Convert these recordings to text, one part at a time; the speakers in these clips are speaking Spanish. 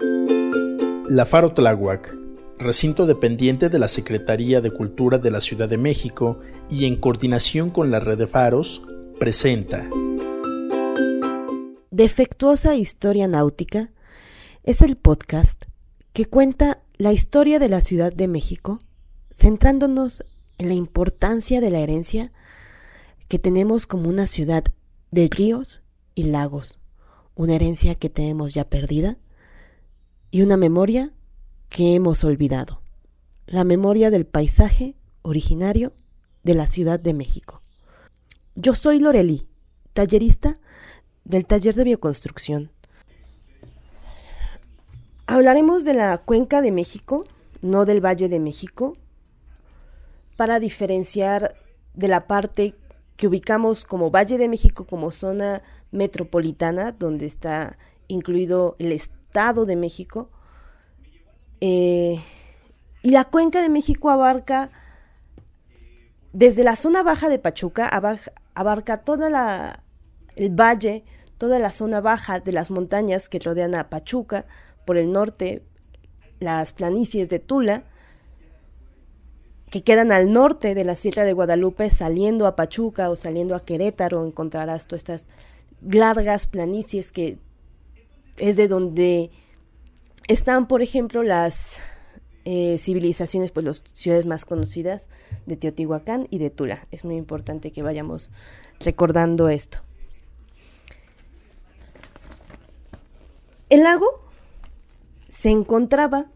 La Faro Tláhuac, recinto dependiente de la Secretaría de Cultura de la Ciudad de México y en coordinación con la red de faros, presenta. Defectuosa Historia Náutica es el podcast que cuenta la historia de la Ciudad de México, centrándonos en la importancia de la herencia que tenemos como una ciudad de ríos y lagos, una herencia que tenemos ya perdida y una memoria que hemos olvidado, la memoria del paisaje originario de la Ciudad de México. Yo soy Loreli, tallerista del taller de bioconstrucción. Hablaremos de la cuenca de México, no del Valle de México, para diferenciar de la parte que ubicamos como Valle de México como zona metropolitana, donde está incluido el Estado de México. Eh, y la cuenca de México abarca desde la zona baja de Pachuca, abarca toda la el valle, toda la zona baja de las montañas que rodean a Pachuca, por el norte, las planicies de Tula, que quedan al norte de la Sierra de Guadalupe, saliendo a Pachuca o saliendo a Querétaro, encontrarás todas estas largas planicies que es de donde están, por ejemplo, las eh, civilizaciones, pues las ciudades más conocidas de Teotihuacán y de Tula. Es muy importante que vayamos recordando esto. El lago se encontraba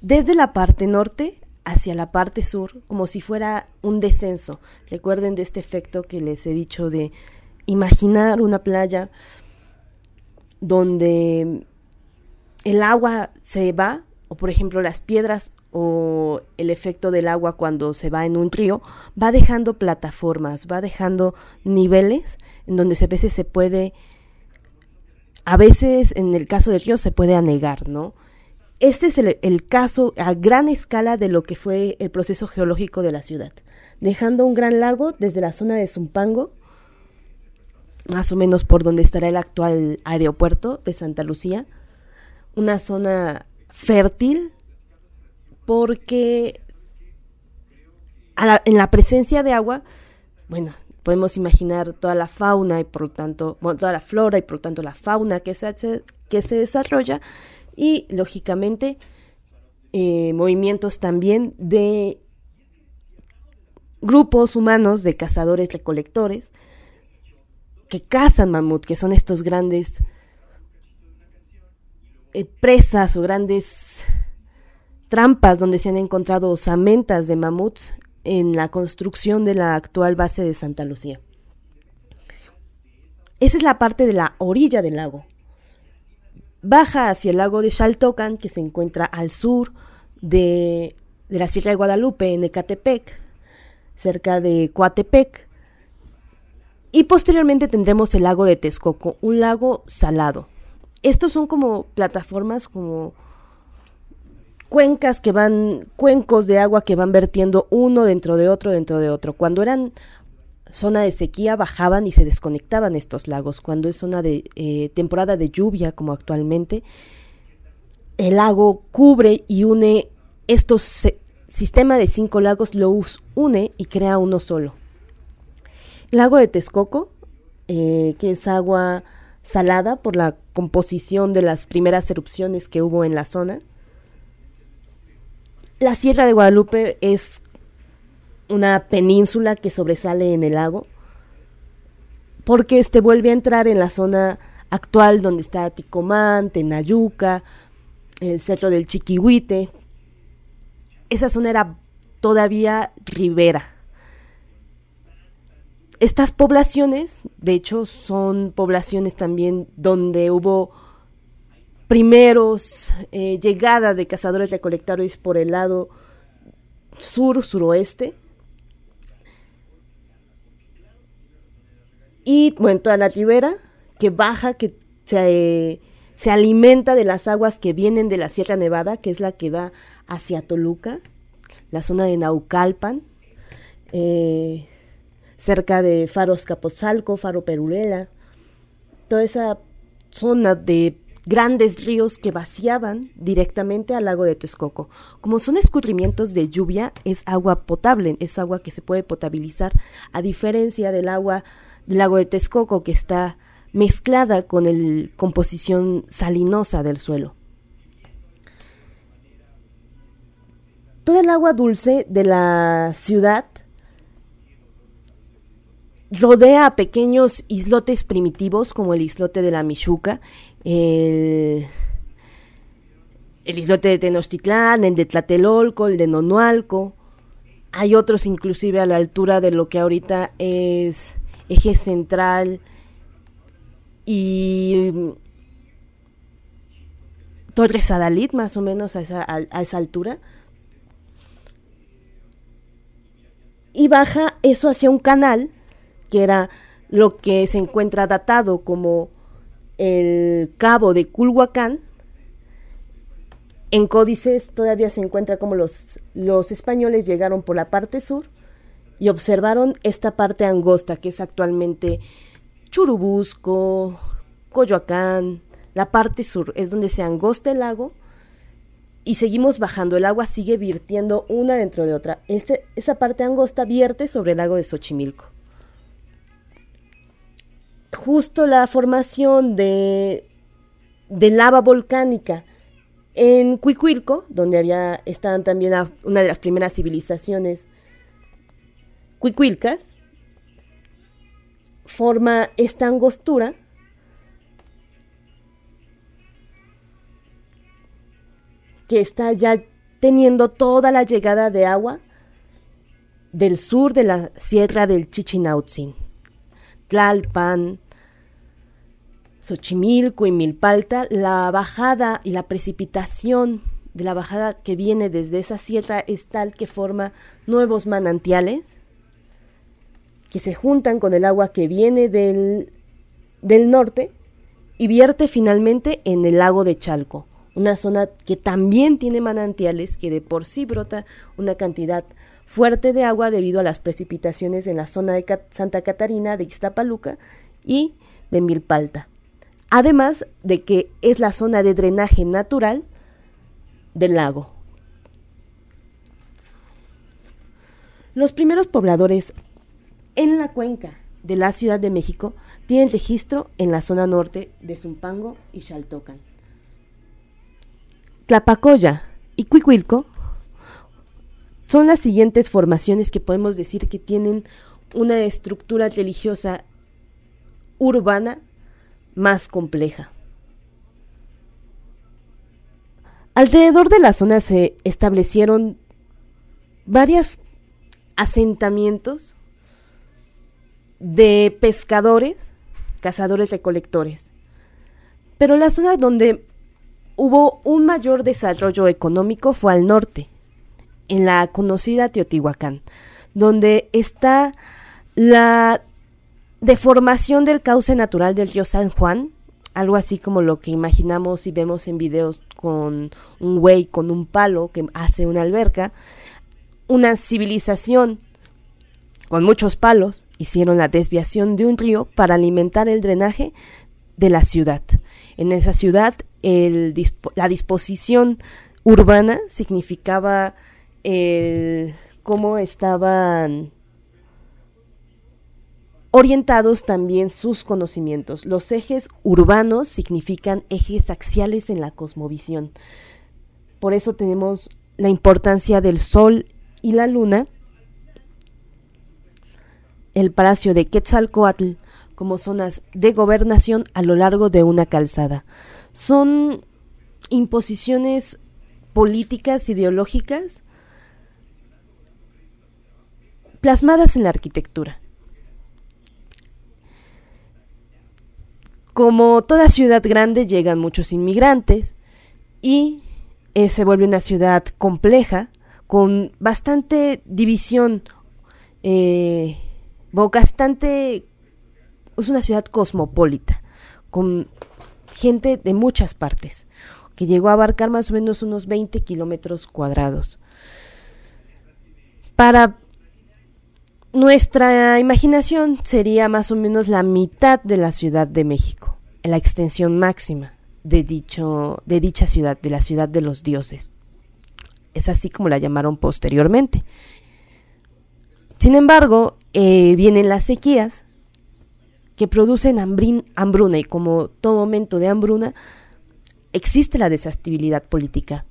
desde la parte norte hacia la parte sur, como si fuera un descenso. Recuerden de este efecto que les he dicho de imaginar una playa donde el agua se va, o por ejemplo las piedras o el efecto del agua cuando se va en un río, va dejando plataformas, va dejando niveles en donde a veces se puede, a veces en el caso del río se puede anegar, ¿no? Este es el, caso a gran escala de lo que fue el proceso geológico de la ciudad, dejando un gran lago desde la zona de Zumpango, más o menos por donde estará el actual aeropuerto de Santa Lucía, una zona fértil porque en la presencia de agua, bueno, podemos imaginar toda la fauna y por lo tanto, toda la flora y por lo tanto la fauna que se, que se desarrolla y lógicamente eh, movimientos también de grupos humanos de cazadores recolectores que cazan mamut, que son estos grandes eh, presas o grandes trampas donde se han encontrado osamentas de mamuts en la construcción de la actual base de Santa Lucía. Esa es la parte de la orilla del lago baja hacia el lago de Xaltocan, que se encuentra al sur de, la Sierra de Guadalupe, en Ecatepec, cerca de Coatepec. Y posteriormente tendremos el lago de Texcoco, un lago salado. Estos son como plataformas, como cuencas que van, cuencos de agua que van vertiendo uno dentro de otro, dentro de otro. Cuando eran zona de sequía bajaban y se desconectaban estos lagos. Cuando es zona de eh, temporada de lluvia, como actualmente, el lago cubre y une estos sistema de cinco lagos, los une y crea uno solo. Lago de Texcoco, eh, que es agua salada por la composición de las primeras erupciones que hubo en la zona. La Sierra de Guadalupe es una península que sobresale en el lago, porque este vuelve a entrar en la zona actual donde está Ticomán, Tenayuca, el centro del Chiquihuite. Esa zona era todavía ribera. Estas poblaciones, de hecho, son poblaciones también donde hubo primeros eh, llegada de cazadores recolectores por el lado sur, suroeste, Y bueno, toda la ribera que baja, que se, se alimenta de las aguas que vienen de la Sierra Nevada, que es la que da hacia Toluca, la zona de Naucalpan, eh, cerca de Faros Capozalco, Faro Perurela, toda esa zona de grandes ríos que vaciaban directamente al lago de Texcoco. Como son escurrimientos de lluvia, es agua potable, es agua que se puede potabilizar, a diferencia del agua del lago de Texcoco que está mezclada con la composición salinosa del suelo. Todo el agua dulce de la ciudad rodea pequeños islotes primitivos como el islote de la Michuca, el, islote de Tenochtitlán, el de Tlatelolco, el de Nonualco. Hay otros inclusive a la altura de lo que ahorita es eje central y Torres Adalid, más o menos a esa, a esa altura. Y baja eso hacia un canal que era lo que se encuentra datado como el cabo de Culhuacán. En códices todavía se encuentra como los, los españoles llegaron por la parte sur y observaron esta parte angosta que es actualmente Churubusco, Coyoacán, la parte sur es donde se angosta el lago y seguimos bajando. El agua sigue virtiendo una dentro de otra. Este, esa parte angosta vierte sobre el lago de Xochimilco justo la formación de, lava volcánica en Cuicuilco, donde había, estaban también una de las primeras civilizaciones cuicuilcas, forma esta angostura que está ya teniendo toda la llegada de agua del sur de la sierra del Chichinautzin, Tlalpan, Xochimilco y Milpalta, la bajada y la precipitación de la bajada que viene desde esa sierra es tal que forma nuevos manantiales que se juntan con el agua que viene del, del norte y vierte finalmente en el lago de Chalco, una zona que también tiene manantiales que de por sí brota una cantidad fuerte de agua debido a las precipitaciones en la zona de Santa Catarina, de Ixtapaluca y de Milpalta además de que es la zona de drenaje natural del lago. Los primeros pobladores en la cuenca de la Ciudad de México tienen registro en la zona norte de Zumpango y Xaltocan. Tlapacoya y Cuicuilco son las siguientes formaciones que podemos decir que tienen una estructura religiosa urbana más compleja. Alrededor de la zona se establecieron varios asentamientos de pescadores, cazadores recolectores. Pero la zona donde hubo un mayor desarrollo económico fue al norte, en la conocida Teotihuacán, donde está la deformación del cauce natural del río San Juan, algo así como lo que imaginamos y vemos en videos con un güey con un palo que hace una alberca, una civilización con muchos palos hicieron la desviación de un río para alimentar el drenaje de la ciudad. En esa ciudad el, la disposición urbana significaba el, cómo estaban orientados también sus conocimientos. Los ejes urbanos significan ejes axiales en la cosmovisión. Por eso tenemos la importancia del Sol y la Luna, el Palacio de Quetzalcoatl como zonas de gobernación a lo largo de una calzada. Son imposiciones políticas, ideológicas, plasmadas en la arquitectura. Como toda ciudad grande llegan muchos inmigrantes y eh, se vuelve una ciudad compleja, con bastante división, eh, bastante... Es una ciudad cosmopolita, con gente de muchas partes, que llegó a abarcar más o menos unos 20 kilómetros cuadrados. Para nuestra imaginación sería más o menos la mitad de la Ciudad de México, la extensión máxima de, dicho, de dicha ciudad, de la ciudad de los dioses. Es así como la llamaron posteriormente. Sin embargo, eh, vienen las sequías que producen hambruna y como todo momento de hambruna existe la desestabilidad política.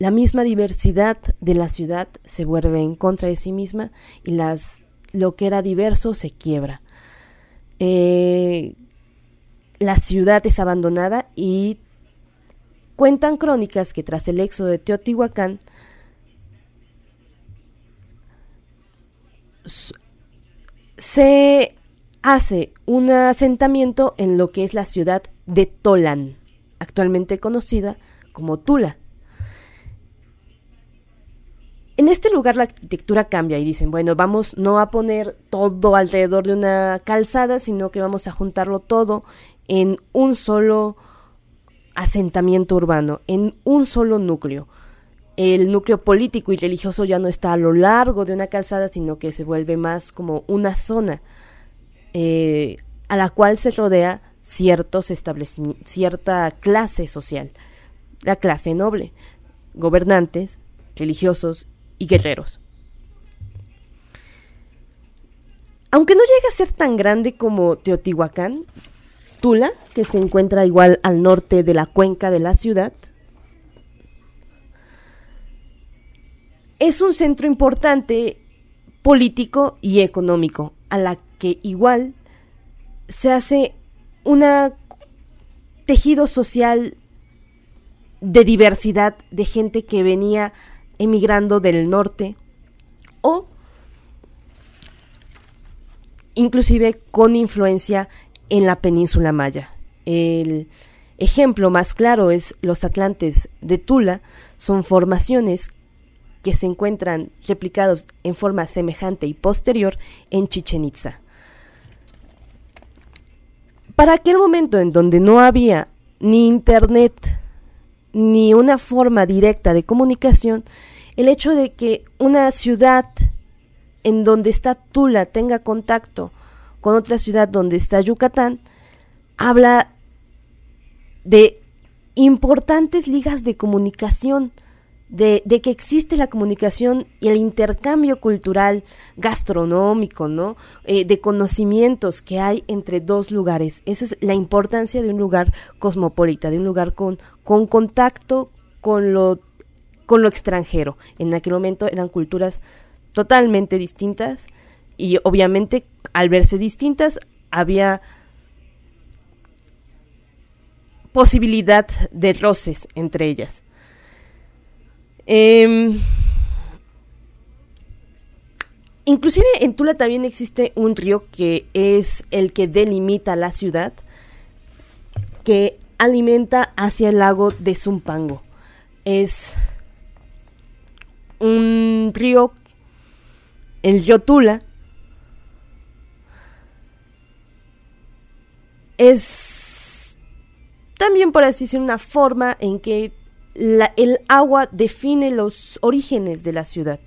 La misma diversidad de la ciudad se vuelve en contra de sí misma y las, lo que era diverso se quiebra. Eh, la ciudad es abandonada y cuentan crónicas que tras el éxodo de Teotihuacán se hace un asentamiento en lo que es la ciudad de Tolan, actualmente conocida como Tula. En este lugar la arquitectura cambia y dicen, bueno, vamos no a poner todo alrededor de una calzada, sino que vamos a juntarlo todo en un solo asentamiento urbano, en un solo núcleo. El núcleo político y religioso ya no está a lo largo de una calzada, sino que se vuelve más como una zona eh, a la cual se rodea ciertos cierta clase social, la clase noble, gobernantes, religiosos y guerreros. Aunque no llega a ser tan grande como Teotihuacán, Tula, que se encuentra igual al norte de la cuenca de la ciudad, es un centro importante político y económico, a la que igual se hace un tejido social de diversidad de gente que venía emigrando del norte o inclusive con influencia en la península maya. El ejemplo más claro es los atlantes de Tula, son formaciones que se encuentran replicados en forma semejante y posterior en Chichen Itza. Para aquel momento en donde no había ni internet ni una forma directa de comunicación, el hecho de que una ciudad en donde está Tula tenga contacto con otra ciudad donde está Yucatán, habla de importantes ligas de comunicación de, que existe la comunicación y el intercambio cultural, gastronómico, ¿no? Eh, de conocimientos que hay entre dos lugares. Esa es la importancia de un lugar cosmopolita, de un lugar con, con contacto con lo, con lo extranjero. En aquel momento eran culturas totalmente distintas y obviamente al verse distintas había posibilidad de roces entre ellas. Em, inclusive en Tula también existe un río que es el que delimita la ciudad, que alimenta hacia el lago de Zumpango. Es un río, el río Tula, es también por así decir una forma en que el agua define los orígenes de la ciudad.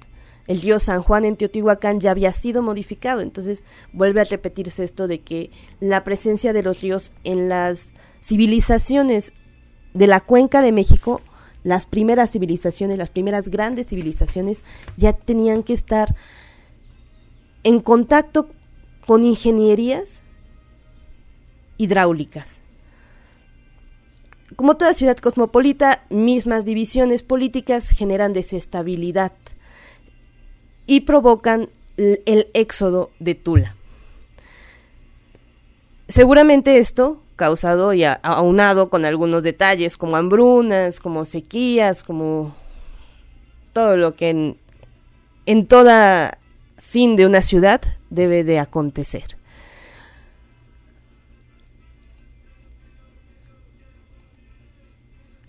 El río San Juan en Teotihuacán ya había sido modificado, entonces vuelve a repetirse esto de que la presencia de los ríos en las civilizaciones de la cuenca de México, las primeras civilizaciones, las primeras grandes civilizaciones, ya tenían que estar en contacto con ingenierías hidráulicas. Como toda ciudad cosmopolita, mismas divisiones políticas generan desestabilidad y provocan el éxodo de Tula. Seguramente esto, causado y aunado con algunos detalles como hambrunas, como sequías, como todo lo que en, en toda fin de una ciudad debe de acontecer.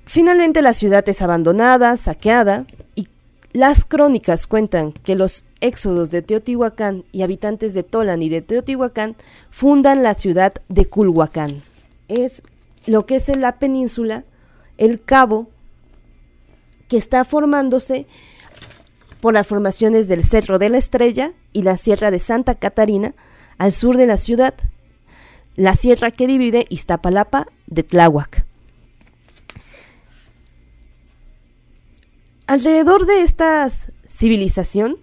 Finalmente la ciudad es abandonada, saqueada, y las crónicas cuentan que los éxodos de Teotihuacán y habitantes de Tolan y de Teotihuacán fundan la ciudad de Culhuacán es lo que es la península, el cabo, que está formándose por las formaciones del Cerro de la Estrella y la Sierra de Santa Catarina al sur de la ciudad, la sierra que divide Iztapalapa de Tláhuac. Alrededor de esta civilización,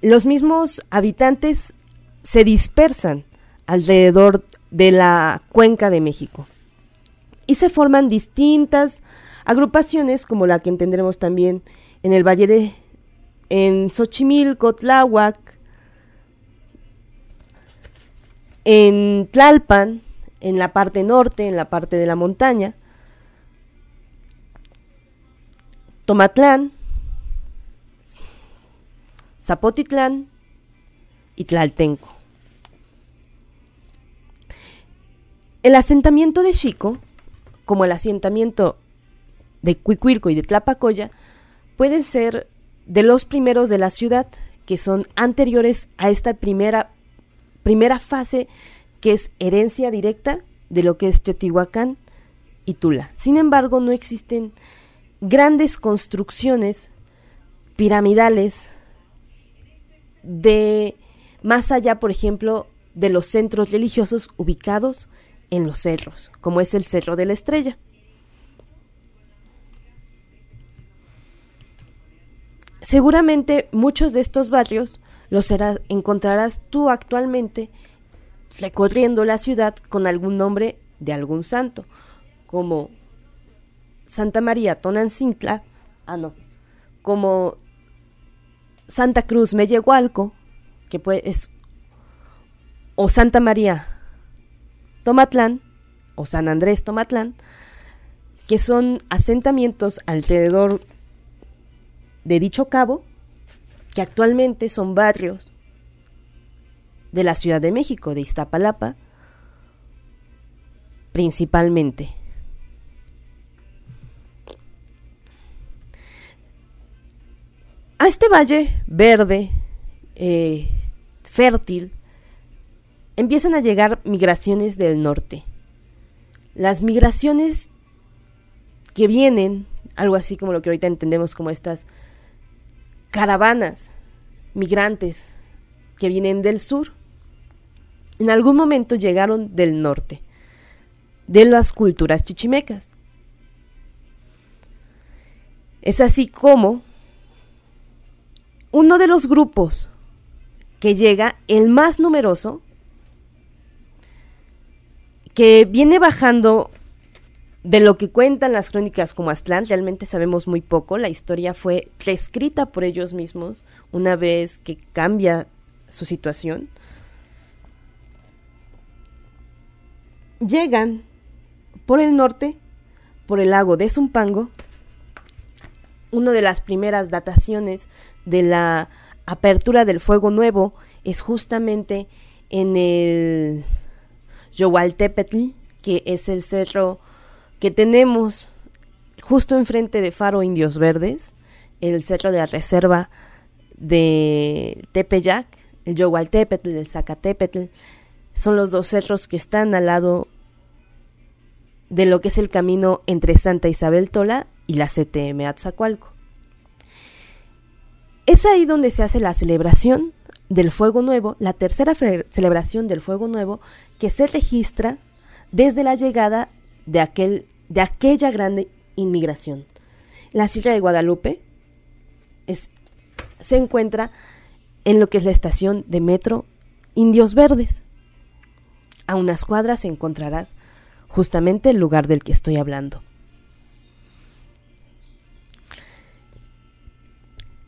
los mismos habitantes se dispersan alrededor de la cuenca de México y se forman distintas agrupaciones como la que entenderemos también en el valle de en Xochimilco, Tláhuac, en Tlalpan, en la parte norte, en la parte de la montaña, Tomatlán, Zapotitlán y Tlaltenco. El asentamiento de Chico, como el asentamiento de Cuicuilco y de Tlapacoya, pueden ser de los primeros de la ciudad, que son anteriores a esta primera, primera fase que es herencia directa de lo que es Teotihuacán y Tula. Sin embargo, no existen grandes construcciones piramidales de más allá, por ejemplo, de los centros religiosos ubicados en los cerros, como es el Cerro de la Estrella. Seguramente muchos de estos barrios los encontrarás tú actualmente recorriendo la ciudad con algún nombre de algún santo, como Santa María Tonancintla, ah no, como Santa Cruz Mellehualco, que pues es o Santa María Tomatlán o San Andrés Tomatlán, que son asentamientos alrededor de dicho cabo, que actualmente son barrios de la Ciudad de México, de Iztapalapa, principalmente. A este valle verde, eh, fértil, empiezan a llegar migraciones del norte. Las migraciones que vienen, algo así como lo que ahorita entendemos como estas caravanas migrantes que vienen del sur, en algún momento llegaron del norte, de las culturas chichimecas. Es así como uno de los grupos que llega, el más numeroso, que viene bajando de lo que cuentan las crónicas como Aztlán, realmente sabemos muy poco. La historia fue reescrita por ellos mismos una vez que cambia su situación. Llegan por el norte, por el lago de Zumpango, una de las primeras dataciones de la apertura del fuego nuevo es justamente en el Yohualtepetl, que es el cerro que tenemos justo enfrente de Faro Indios Verdes, el cerro de la reserva de Tepeyac, el Yohualtepetl, el Zacatepetl, son los dos cerros que están al lado de lo que es el camino entre Santa Isabel Tola y la CTM Atzacualco. Es ahí donde se hace la celebración del Fuego Nuevo, la tercera celebración del Fuego Nuevo que se registra desde la llegada de, aquel, de aquella grande inmigración. La Sierra de Guadalupe es, se encuentra en lo que es la estación de metro Indios Verdes. A unas cuadras encontrarás justamente el lugar del que estoy hablando.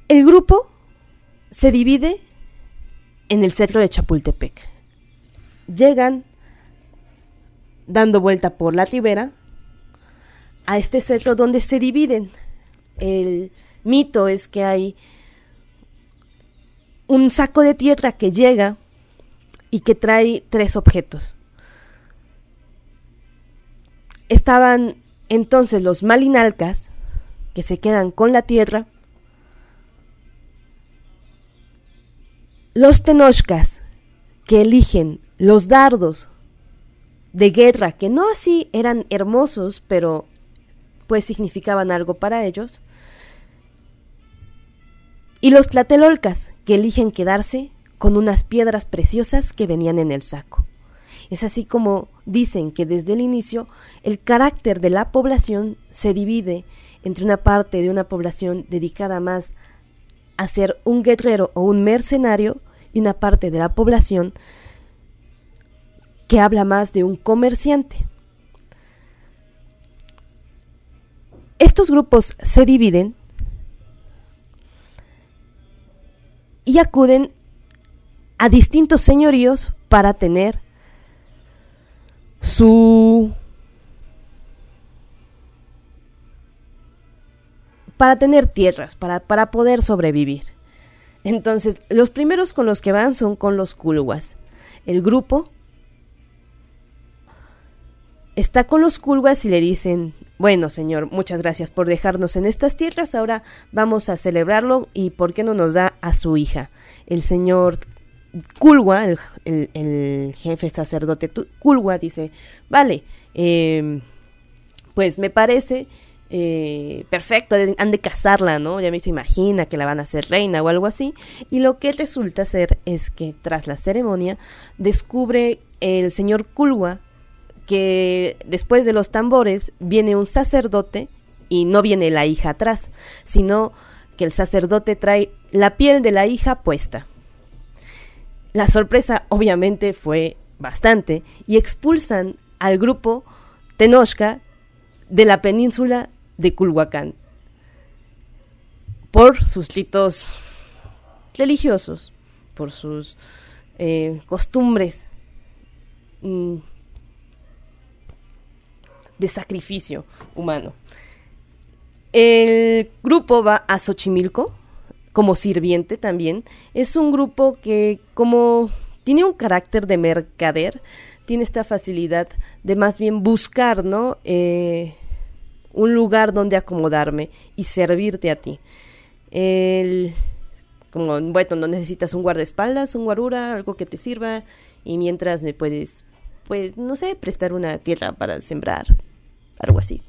El grupo se divide en el centro de Chapultepec. Llegan dando vuelta por la ribera a este cerro donde se dividen. El mito es que hay un saco de tierra que llega y que trae tres objetos. Estaban entonces los malinalcas, que se quedan con la tierra, los tenochcas, que eligen los dardos de guerra, que no así eran hermosos, pero pues significaban algo para ellos. Y los tlatelolcas, que eligen quedarse con unas piedras preciosas que venían en el saco. Es así como dicen que desde el inicio el carácter de la población se divide entre una parte de una población dedicada más a ser un guerrero o un mercenario y una parte de la población que habla más de un comerciante. Estos grupos se dividen y acuden a distintos señoríos para tener su para tener tierras, para, para poder sobrevivir. Entonces, los primeros con los que van son con los culhuas. El grupo está con los culhuas y le dicen, bueno, señor, muchas gracias por dejarnos en estas tierras, ahora vamos a celebrarlo y ¿por qué no nos da a su hija? El señor Kulwa, el, jefe sacerdote Kulwa, dice, vale, em, pues me parece eh, perfecto, han de casarla, ¿no? Ya me imagina que la van a hacer reina o algo así. Y lo que resulta ser es que tras la ceremonia descubre el señor Kulwa que después de los tambores viene un sacerdote y no viene la hija atrás, sino que el sacerdote trae la piel de la hija puesta. La sorpresa obviamente fue bastante y expulsan al grupo Tenochca de la península de Culhuacán por sus ritos religiosos, por sus eh, costumbres mm, de sacrificio humano. El grupo va a Xochimilco como sirviente también. Es un grupo que como tiene un carácter de mercader, tiene esta facilidad de más bien buscar, ¿no? Eh, un lugar donde acomodarme y servirte a ti. El, como, bueno, no necesitas un guardaespaldas, un guarura, algo que te sirva y mientras me puedes, pues, no sé, prestar una tierra para sembrar, algo así.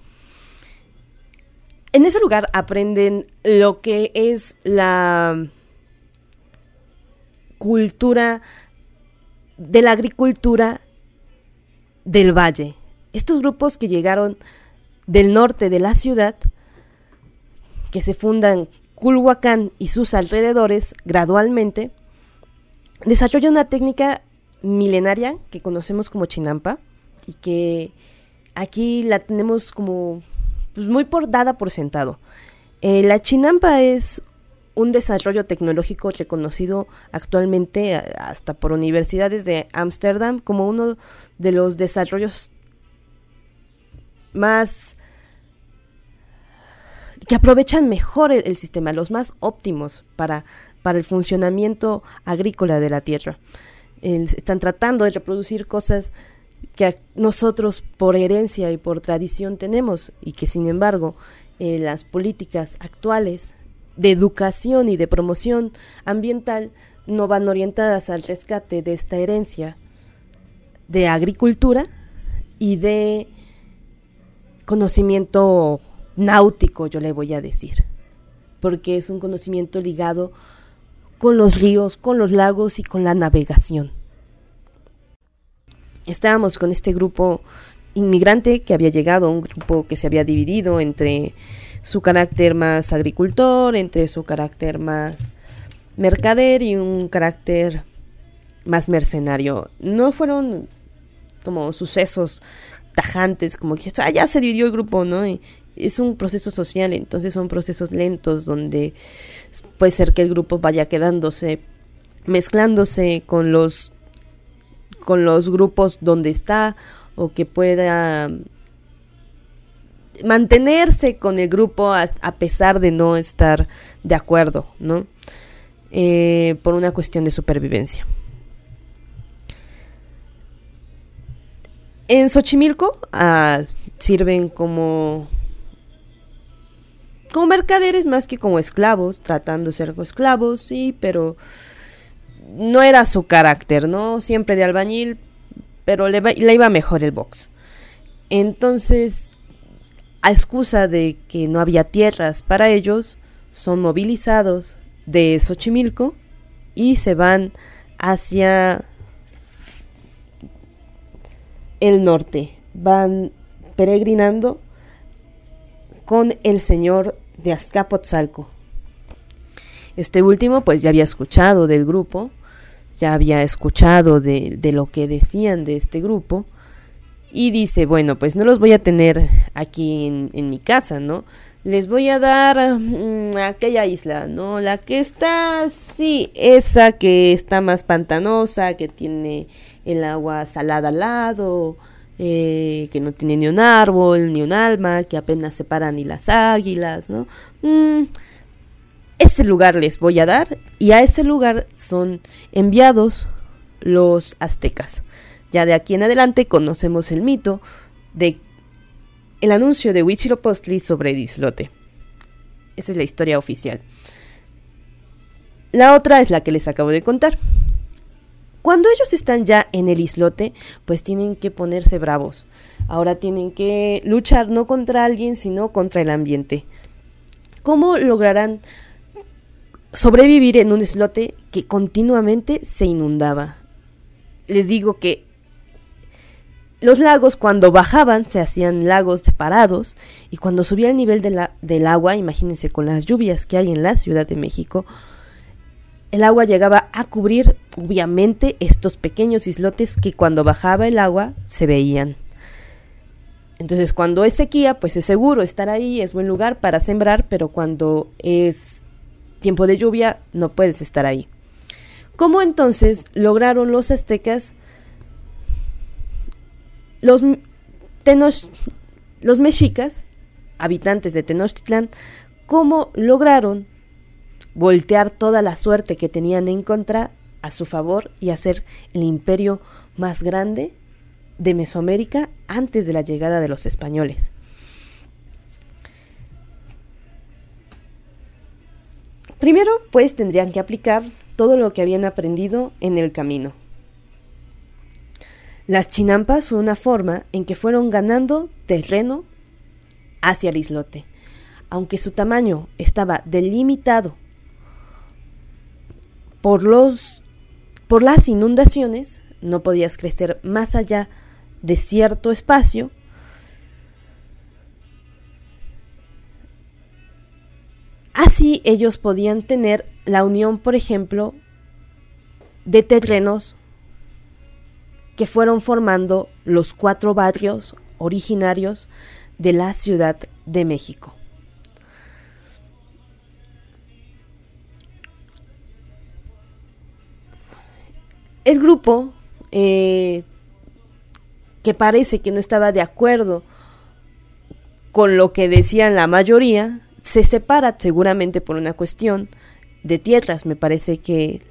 En ese lugar aprenden lo que es la cultura de la agricultura del valle. Estos grupos que llegaron del norte de la ciudad, que se fundan Culhuacán y sus alrededores gradualmente, desarrollan una técnica milenaria que conocemos como chinampa y que aquí la tenemos como pues, muy por dada por sentado. Eh, la chinampa es un desarrollo tecnológico reconocido actualmente hasta por universidades de Ámsterdam como uno de los desarrollos más que aprovechan mejor el, sistema, los más óptimos para, para el funcionamiento agrícola de la tierra. están tratando de reproducir cosas que nosotros por herencia y por tradición tenemos y que sin embargo eh, las políticas actuales de educación y de promoción ambiental no van orientadas al rescate de esta herencia de agricultura y de conocimiento náutico, yo le voy a decir, porque es un conocimiento ligado con los ríos, con los lagos y con la navegación estábamos con este grupo inmigrante que había llegado, un grupo que se había dividido entre su carácter más agricultor, entre su carácter más mercader y un carácter más mercenario. No fueron como sucesos tajantes, como que ah, ya se dividió el grupo, ¿no? Y es un proceso social, entonces son procesos lentos donde puede ser que el grupo vaya quedándose, mezclándose con los con los grupos donde está o que pueda mantenerse con el grupo a, pesar de no estar de acuerdo, ¿no? Eh, por una cuestión de supervivencia. En Xochimilco ah, sirven como como mercaderes más que como esclavos, tratando de ser esclavos, sí, pero no era su carácter, ¿no? Siempre de albañil, pero le, le iba mejor el box. Entonces, a excusa de que no había tierras para ellos, son movilizados de Xochimilco y se van hacia el norte, van peregrinando con el señor de Azcapotzalco. Este último pues ya había escuchado del grupo, ya había escuchado de, lo que decían de este grupo y dice, bueno, pues no los voy a tener aquí en, mi casa, ¿no? Les voy a dar mm, aquella isla, ¿no? La que está, sí, esa que está más pantanosa, que tiene el agua salada al lado, eh, que no tiene ni un árbol, ni un alma, que apenas se paran ni las águilas, ¿no? Mm, lugar les voy a dar y a ese lugar son enviados los aztecas. Ya de aquí en adelante conocemos el mito de el anuncio de Huitzilopochtli sobre el islote. Esa es la historia oficial. La otra es la que les acabo de contar. Cuando ellos están ya en el islote, pues tienen que ponerse bravos. Ahora tienen que luchar no contra alguien, sino contra el ambiente. ¿Cómo lograrán sobrevivir en un islote que continuamente se inundaba. Les digo que los lagos cuando bajaban se hacían lagos separados y cuando subía el nivel del agua, imagínense con las lluvias que hay en la Ciudad de México, el agua llegaba a cubrir obviamente estos pequeños islotes que cuando bajaba el agua se veían. Entonces cuando es sequía, pues es seguro estar ahí, es buen lugar para sembrar, pero cuando es tiempo de lluvia, no puedes estar ahí. ¿Cómo entonces lograron los aztecas, los, los mexicas, habitantes de Tenochtitlán, cómo lograron voltear toda la suerte que tenían en contra a su favor y hacer el imperio más grande de Mesoamérica antes de la llegada de los españoles? Primero, pues tendrían que aplicar todo lo que habían aprendido en el camino. Las chinampas fue una forma en que fueron ganando terreno hacia el islote. Aunque su tamaño estaba delimitado por, los, por las inundaciones, no podías crecer más allá de cierto espacio, Así ellos podían tener la unión, por ejemplo, de terrenos que fueron formando los cuatro barrios originarios de la Ciudad de México. El grupo, eh, que parece que no estaba de acuerdo con lo que decían la mayoría, se separa seguramente por una cuestión de tierras, me parece que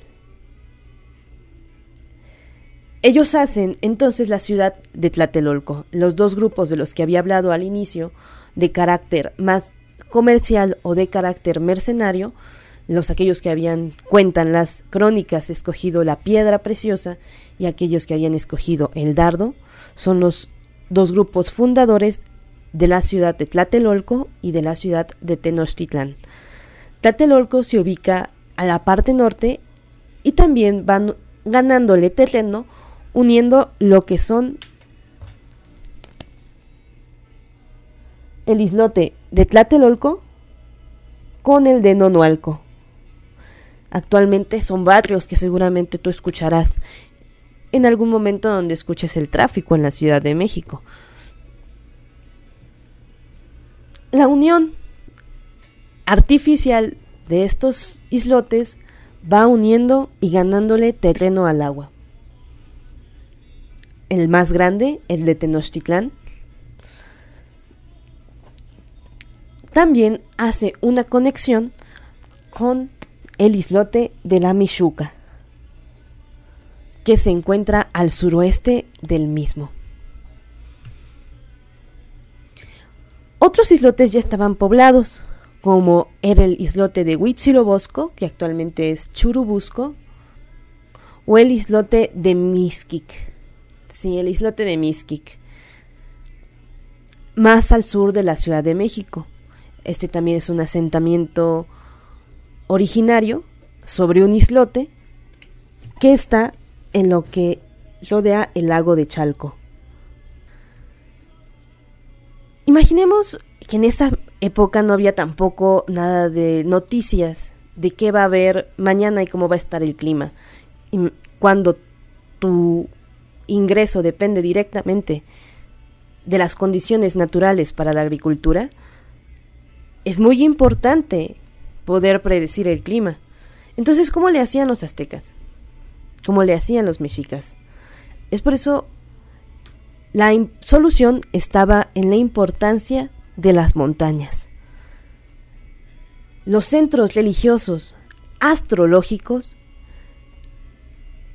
ellos hacen entonces la ciudad de Tlatelolco, los dos grupos de los que había hablado al inicio, de carácter más comercial o de carácter mercenario, los aquellos que habían, cuentan las crónicas, escogido la piedra preciosa y aquellos que habían escogido el dardo, son los dos grupos fundadores de la ciudad de Tlatelolco y de la ciudad de Tenochtitlán. Tlatelolco se ubica a la parte norte y también van ganándole terreno uniendo lo que son el islote de Tlatelolco con el de Nonualco. Actualmente son barrios que seguramente tú escucharás en algún momento donde escuches el tráfico en la Ciudad de México. La unión artificial de estos islotes va uniendo y ganándole terreno al agua. El más grande, el de Tenochtitlán, también hace una conexión con el islote de la Michuca, que se encuentra al suroeste del mismo. Otros islotes ya estaban poblados, como era el islote de Huitzilopochtli, que actualmente es Churubusco, o el islote de Mixquic. Sí, el islote de Mixquic. Más al sur de la Ciudad de México. Este también es un asentamiento originario sobre un islote que está en lo que rodea el lago de Chalco, Imaginemos que en esa época no había tampoco nada de noticias de qué va a haber mañana y cómo va a estar el clima. Y cuando tu ingreso depende directamente de las condiciones naturales para la agricultura, es muy importante poder predecir el clima. Entonces, ¿cómo le hacían los aztecas? ¿Cómo le hacían los mexicas? Es por eso la solución estaba en la importancia de las montañas. Los centros religiosos astrológicos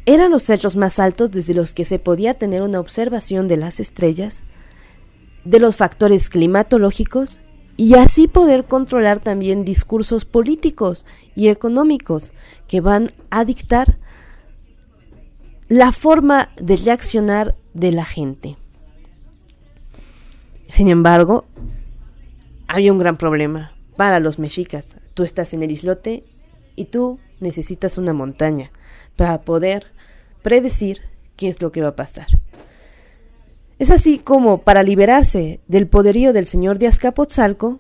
eran los centros más altos desde los que se podía tener una observación de las estrellas, de los factores climatológicos y así poder controlar también discursos políticos y económicos que van a dictar la forma de reaccionar de la gente. Sin embargo, había un gran problema para los mexicas. Tú estás en el islote y tú necesitas una montaña para poder predecir qué es lo que va a pasar. Es así como, para liberarse del poderío del señor de Azcapotzalco,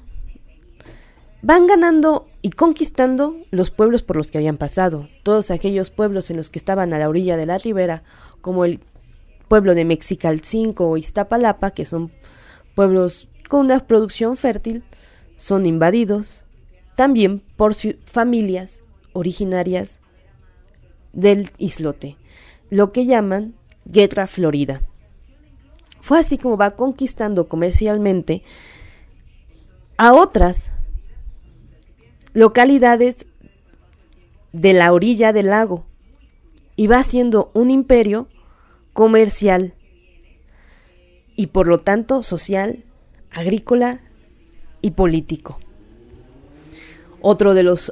van ganando y conquistando los pueblos por los que habían pasado, todos aquellos pueblos en los que estaban a la orilla de la ribera, como el pueblo de Mexicalcinco o Iztapalapa, que son pueblos con una producción fértil, son invadidos también por familias originarias del islote, lo que llaman Guerra Florida. Fue así como va conquistando comercialmente a otras localidades de la orilla del lago y va siendo un imperio comercial y por lo tanto social, agrícola y político. Otro de los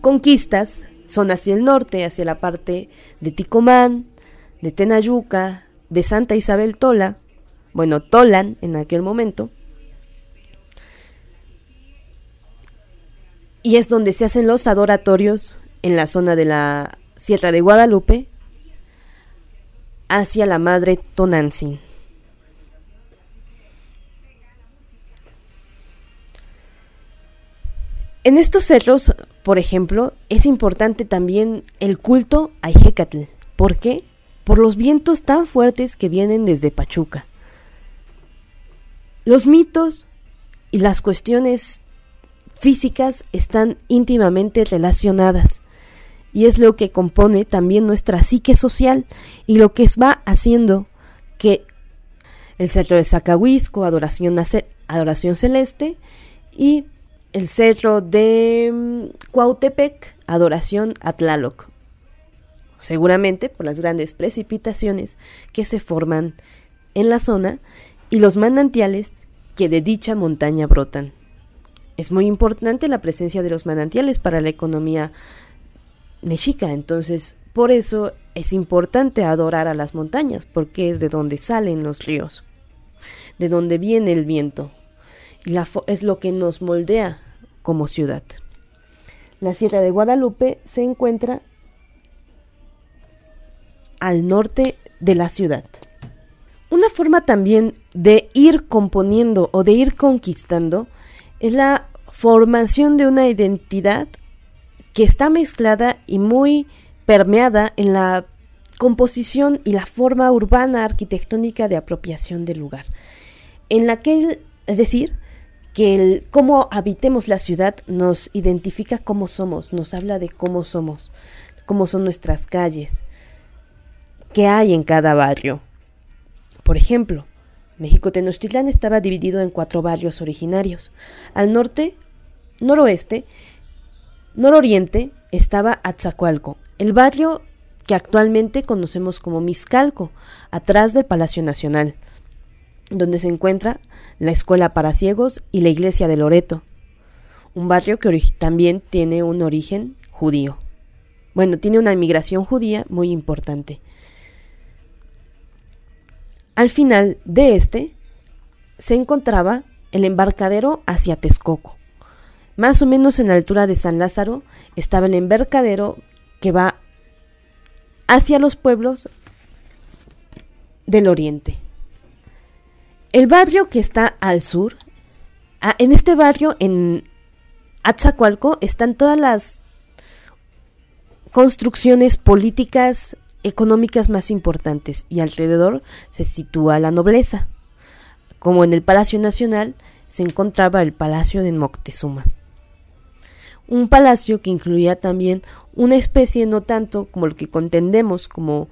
conquistas son hacia el norte, hacia la parte de Ticomán, de Tenayuca, de Santa Isabel Tola, bueno, Tolan en aquel momento, y es donde se hacen los adoratorios en la zona de la Sierra de Guadalupe hacia la Madre Tonantzin. En estos cerros, por ejemplo, es importante también el culto a Ijecatl. ¿Por qué? Por los vientos tan fuertes que vienen desde Pachuca. Los mitos y las cuestiones físicas están íntimamente relacionadas y es lo que compone también nuestra psique social y lo que va haciendo que el cerro de Zacahuisco, adoración, adoración celeste, y el cerro de mm, Cuautepec, adoración a Tlaloc. Seguramente por las grandes precipitaciones que se forman en la zona y los manantiales que de dicha montaña brotan. Es muy importante la presencia de los manantiales para la economía mexica, entonces por eso es importante adorar a las montañas, porque es de donde salen los ríos, de donde viene el viento, y es lo que nos moldea como ciudad. La Sierra de Guadalupe se encuentra al norte de la ciudad. Una forma también de ir componiendo o de ir conquistando es la formación de una identidad que está mezclada y muy permeada en la composición y la forma urbana arquitectónica de apropiación del lugar. En la que, es decir, que el cómo habitemos la ciudad nos identifica cómo somos, nos habla de cómo somos, cómo son nuestras calles, qué hay en cada barrio. Por ejemplo, México Tenochtitlán estaba dividido en cuatro barrios originarios. Al norte, noroeste, nororiente estaba Atzacualco, el barrio que actualmente conocemos como Miscalco, atrás del Palacio Nacional donde se encuentra la Escuela para Ciegos y la Iglesia de Loreto, un barrio que también tiene un origen judío. Bueno, tiene una inmigración judía muy importante. Al final de este se encontraba el embarcadero hacia Texcoco. Más o menos en la altura de San Lázaro estaba el embarcadero que va hacia los pueblos del oriente. El barrio que está al sur, en este barrio, en Atzacualco, están todas las construcciones políticas, económicas más importantes y alrededor se sitúa la nobleza. Como en el Palacio Nacional se encontraba el Palacio de Moctezuma. Un palacio que incluía también una especie no tanto como lo que contendemos como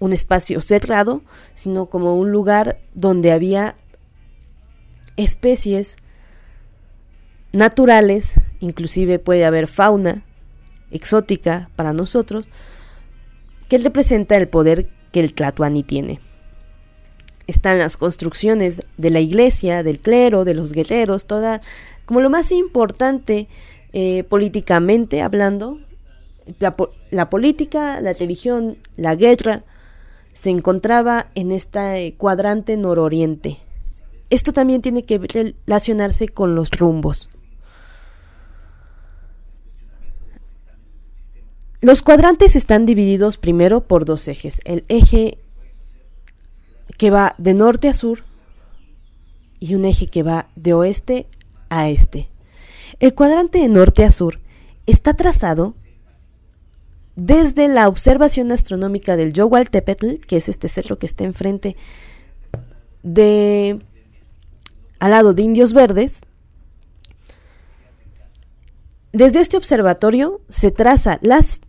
un espacio cerrado, sino como un lugar donde había especies naturales, inclusive puede haber fauna exótica para nosotros, que representa el poder que el Tlatuani tiene. Están las construcciones de la iglesia, del clero, de los guerreros, toda como lo más importante eh, políticamente hablando, la, política, la religión, la guerra, se encontraba en este cuadrante nororiente. Esto también tiene que relacionarse con los rumbos. Los cuadrantes están divididos primero por dos ejes. El eje que va de norte a sur y un eje que va de oeste a este. El cuadrante de norte a sur está trazado desde la observación astronómica del Yowaltepetl, que es este cerro que está enfrente de al lado de Indios Verdes. Desde este observatorio se traza las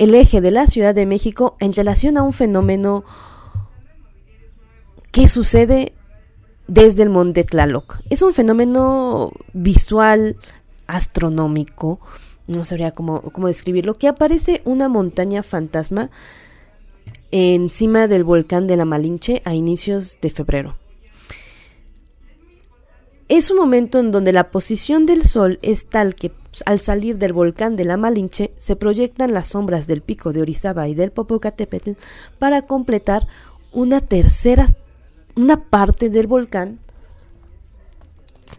el eje de la Ciudad de México en relación a un fenómeno que sucede desde el Monte Tlaloc. Es un fenómeno visual, astronómico, no sabría cómo, cómo describirlo, que aparece una montaña fantasma encima del volcán de la Malinche a inicios de febrero. Es un momento en donde la posición del Sol es tal que al salir del volcán de la Malinche se proyectan las sombras del pico de Orizaba y del Popocatépetl para completar una tercera, una parte del volcán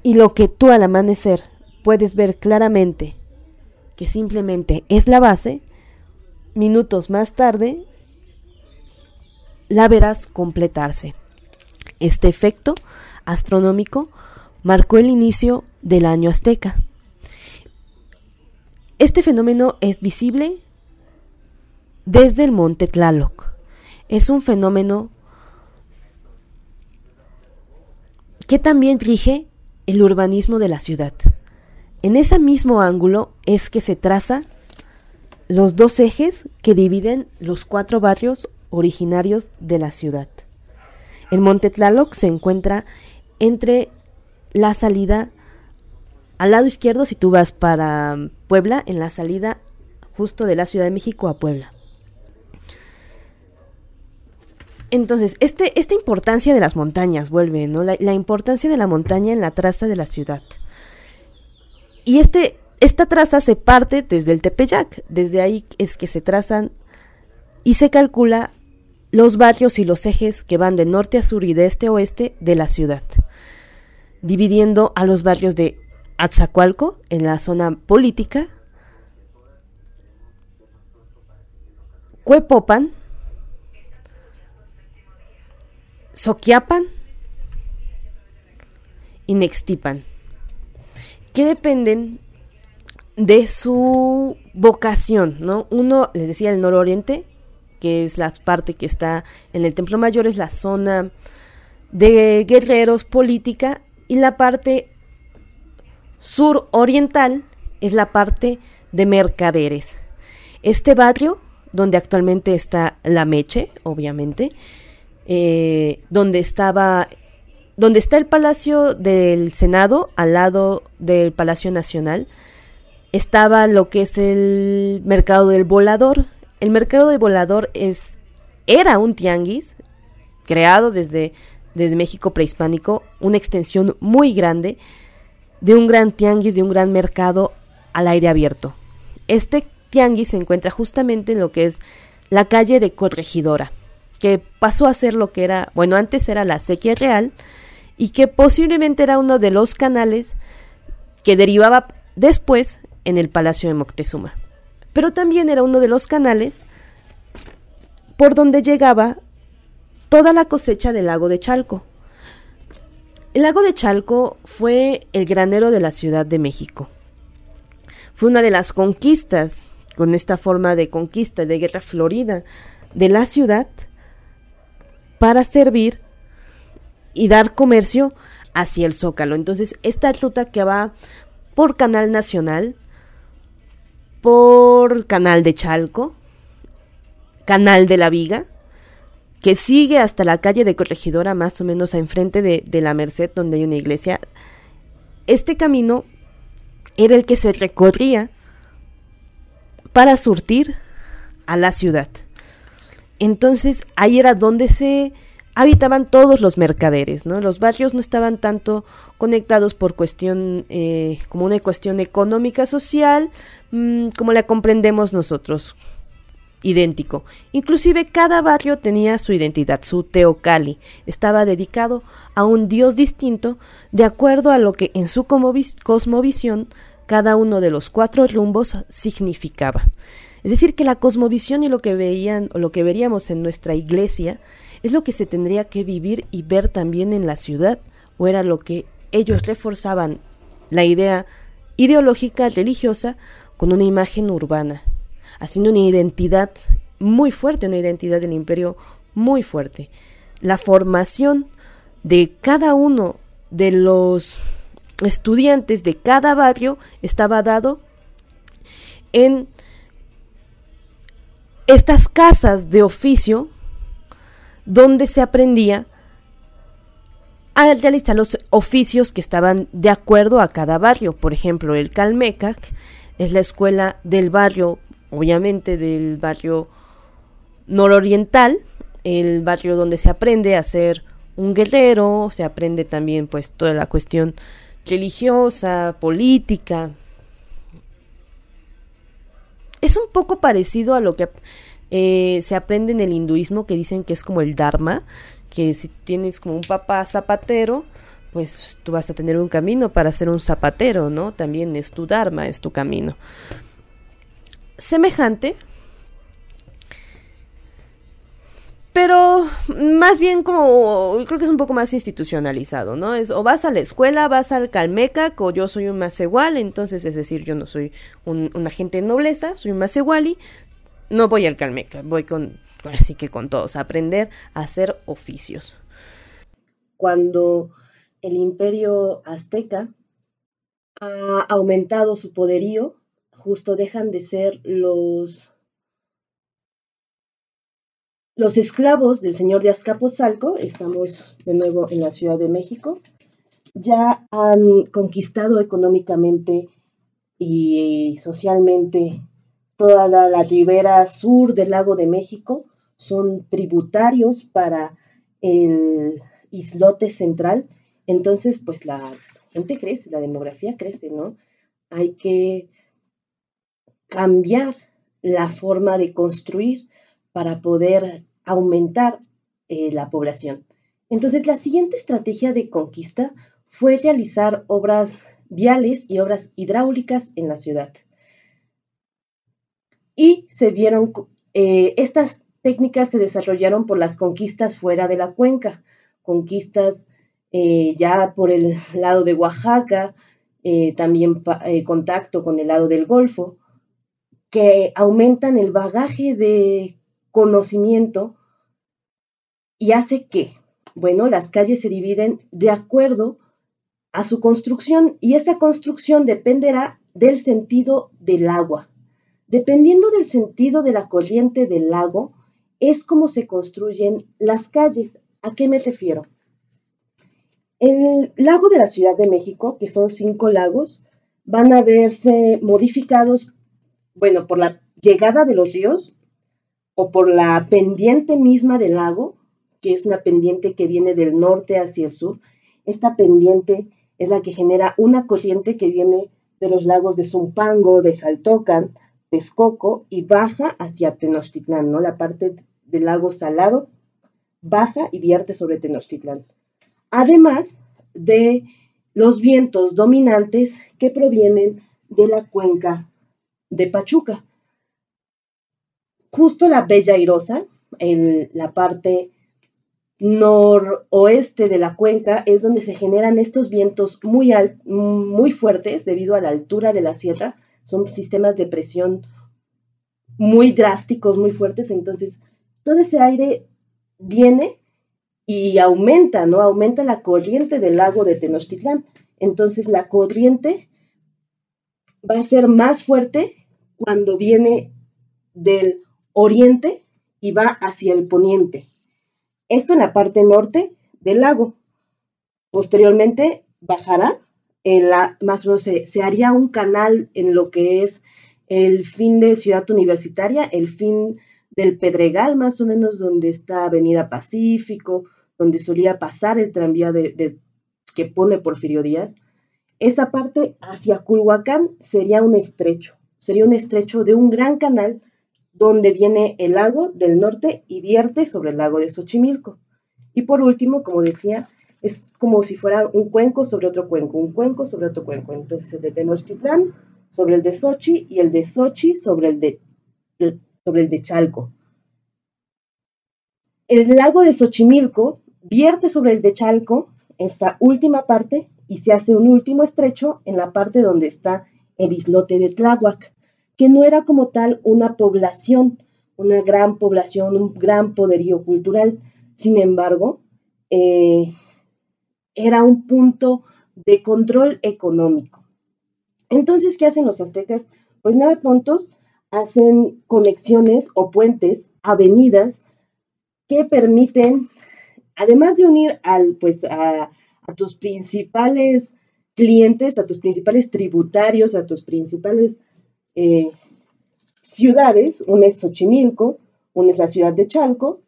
y lo que tú al amanecer puedes ver claramente que simplemente es la base, minutos más tarde la verás completarse. Este efecto astronómico marcó el inicio del año azteca. Este fenómeno es visible desde el monte Tlaloc. Es un fenómeno que también rige el urbanismo de la ciudad. En ese mismo ángulo es que se traza los dos ejes que dividen los cuatro barrios originarios de la ciudad. El Monte Tlaloc se encuentra entre la salida al lado izquierdo, si tú vas para Puebla, en la salida justo de la Ciudad de México a Puebla. Entonces, este, esta importancia de las montañas vuelve, ¿no? La, importancia de la montaña en la traza de la ciudad. Y este, esta traza se parte desde el Tepeyac. Desde ahí es que se trazan y se calcula los barrios y los ejes que van de norte a sur y de este a oeste de la ciudad, dividiendo a los barrios de Atzacualco, en la zona política, Cuepopan, Soquiapan. Y Nextipan, que dependen de su vocación, ¿no? Uno, les decía, el nororiente, que es la parte que está en el Templo Mayor, es la zona de guerreros política, y la parte sur-oriental es la parte de mercaderes. Este barrio, donde actualmente está la Meche, obviamente, eh, donde estaba, donde está el Palacio del Senado, al lado del Palacio Nacional, estaba lo que es el mercado del volador. El mercado del volador es, era un tianguis creado desde, desde México prehispánico, una extensión muy grande de un gran tianguis, de un gran mercado al aire abierto. Este tianguis se encuentra justamente en lo que es la calle de Corregidora, que pasó a ser lo que era, bueno, antes era la sequía real y que posiblemente era uno de los canales que derivaba después en el Palacio de Moctezuma. Pero también era uno de los canales por donde llegaba toda la cosecha del lago de Chalco. El lago de Chalco fue el granero de la Ciudad de México. Fue una de las conquistas, con esta forma de conquista, de guerra florida, de la ciudad para servir y dar comercio hacia el Zócalo. Entonces, esta ruta que va por Canal Nacional, por Canal de Chalco, Canal de la Viga, que sigue hasta la calle de Corregidora, más o menos a enfrente de, de la Merced, donde hay una iglesia. Este camino era el que se recorría para surtir a la ciudad. Entonces ahí era donde se habitaban todos los mercaderes, ¿no? Los barrios no estaban tanto conectados por cuestión, eh, como una cuestión económica, social, mm, como la comprendemos nosotros, idéntico. Inclusive cada barrio tenía su identidad, su teocali, estaba dedicado a un dios distinto de acuerdo a lo que en su cosmovisión cada uno de los cuatro rumbos significaba. Es decir, que la cosmovisión y lo que veían o lo que veríamos en nuestra iglesia es lo que se tendría que vivir y ver también en la ciudad, o era lo que ellos reforzaban la idea ideológica religiosa con una imagen urbana, haciendo una identidad muy fuerte, una identidad del imperio muy fuerte. La formación de cada uno de los estudiantes de cada barrio estaba dado en estas casas de oficio donde se aprendía a realizar los oficios que estaban de acuerdo a cada barrio. Por ejemplo, el Calmecac es la escuela del barrio, obviamente del barrio nororiental, el barrio donde se aprende a ser un guerrero, se aprende también pues toda la cuestión religiosa, política. Es un poco parecido a lo que eh, se aprende en el hinduismo que dicen que es como el Dharma, que si tienes como un papá zapatero, pues tú vas a tener un camino para ser un zapatero, ¿no? También es tu Dharma, es tu camino. Semejante, pero más bien como creo que es un poco más institucionalizado, ¿no? Es o vas a la escuela, vas al Calmeca, o yo soy un Masegual, entonces es decir, yo no soy un, agente de nobleza, soy un Maseguali, no voy al Calmeca, voy con, así que con todos, a aprender a hacer oficios. Cuando el imperio azteca ha aumentado su poderío, justo dejan de ser los los esclavos del señor de Azcapotzalco, estamos de nuevo en la Ciudad de México, ya han conquistado económicamente y socialmente toda la, ribera sur del lago de México son tributarios para el islote central. Entonces, pues la gente crece, la demografía crece, ¿no? Hay que cambiar la forma de construir para poder aumentar eh, la población. Entonces, la siguiente estrategia de conquista fue realizar obras viales y obras hidráulicas en la ciudad y se vieron, eh, estas técnicas se desarrollaron por las conquistas fuera de la cuenca, conquistas eh, ya por el lado de Oaxaca, también contacto con el lado del Golfo, que aumentan el bagaje de conocimiento y hace que, bueno, las calles se dividen de acuerdo a su construcción y esa construcción dependerá del sentido del agua. Dependiendo del sentido de la corriente del lago, es como se construyen las calles. ¿A qué me refiero? El lago de la Ciudad de México, que son cinco lagos, van a verse modificados, bueno, por la llegada de los ríos o por la pendiente misma del lago, que es una pendiente que viene del norte hacia el sur. Esta pendiente es la que genera una corriente que viene de los lagos de Zumpango, de Saltocan, Texcoco y baja hacia Tenochtitlán, ¿no? La parte del lago Salado baja y vierte sobre Tenochtitlán. Además de los vientos dominantes que provienen de la cuenca de Pachuca. Justo la Bella Airosa, en la parte noroeste de la cuenca es donde se generan estos vientos muy, muy fuertes debido a la altura de la sierra. Son sistemas de presión muy drásticos, muy fuertes. Entonces, todo ese aire viene y aumenta, ¿no? Aumenta la corriente del lago de Tenochtitlán. Entonces, la corriente va a ser más fuerte cuando viene del oriente y va hacia el poniente. Esto en la parte norte del lago. Posteriormente bajará, en la, más o menos se, haría un canal en lo que es el fin de Ciudad Universitaria, el fin del Pedregal, más o menos donde está Avenida Pacífico, donde solía pasar el tranvía de, que pone Porfirio Díaz. Esa parte hacia Culhuacán sería un estrecho, sería un estrecho de un gran canal donde viene el lago del norte y vierte sobre el lago de Xochimilco. Y por último, como decía, es como si fuera un cuenco sobre otro cuenco, un cuenco sobre otro cuenco. Entonces el de Tenochtitlán sobre el de Sochi y el de Sochi sobre el de, sobre el de Chalco. El lago de Xochimilco vierte sobre el de Chalco, esta última parte, y se hace un último estrecho en la parte donde está el islote de Tláhuac que no era como tal una población, una gran población, un gran poderío cultural. Sin embargo, eh, era un punto de control económico. Entonces, ¿qué hacen los aztecas? Pues nada tontos, hacen conexiones o puentes, avenidas, que permiten, además de unir al, pues, a, a tus principales clientes, a tus principales tributarios, a tus principales eh, ciudades, una es Xochimilco, una es la ciudad de Chalco,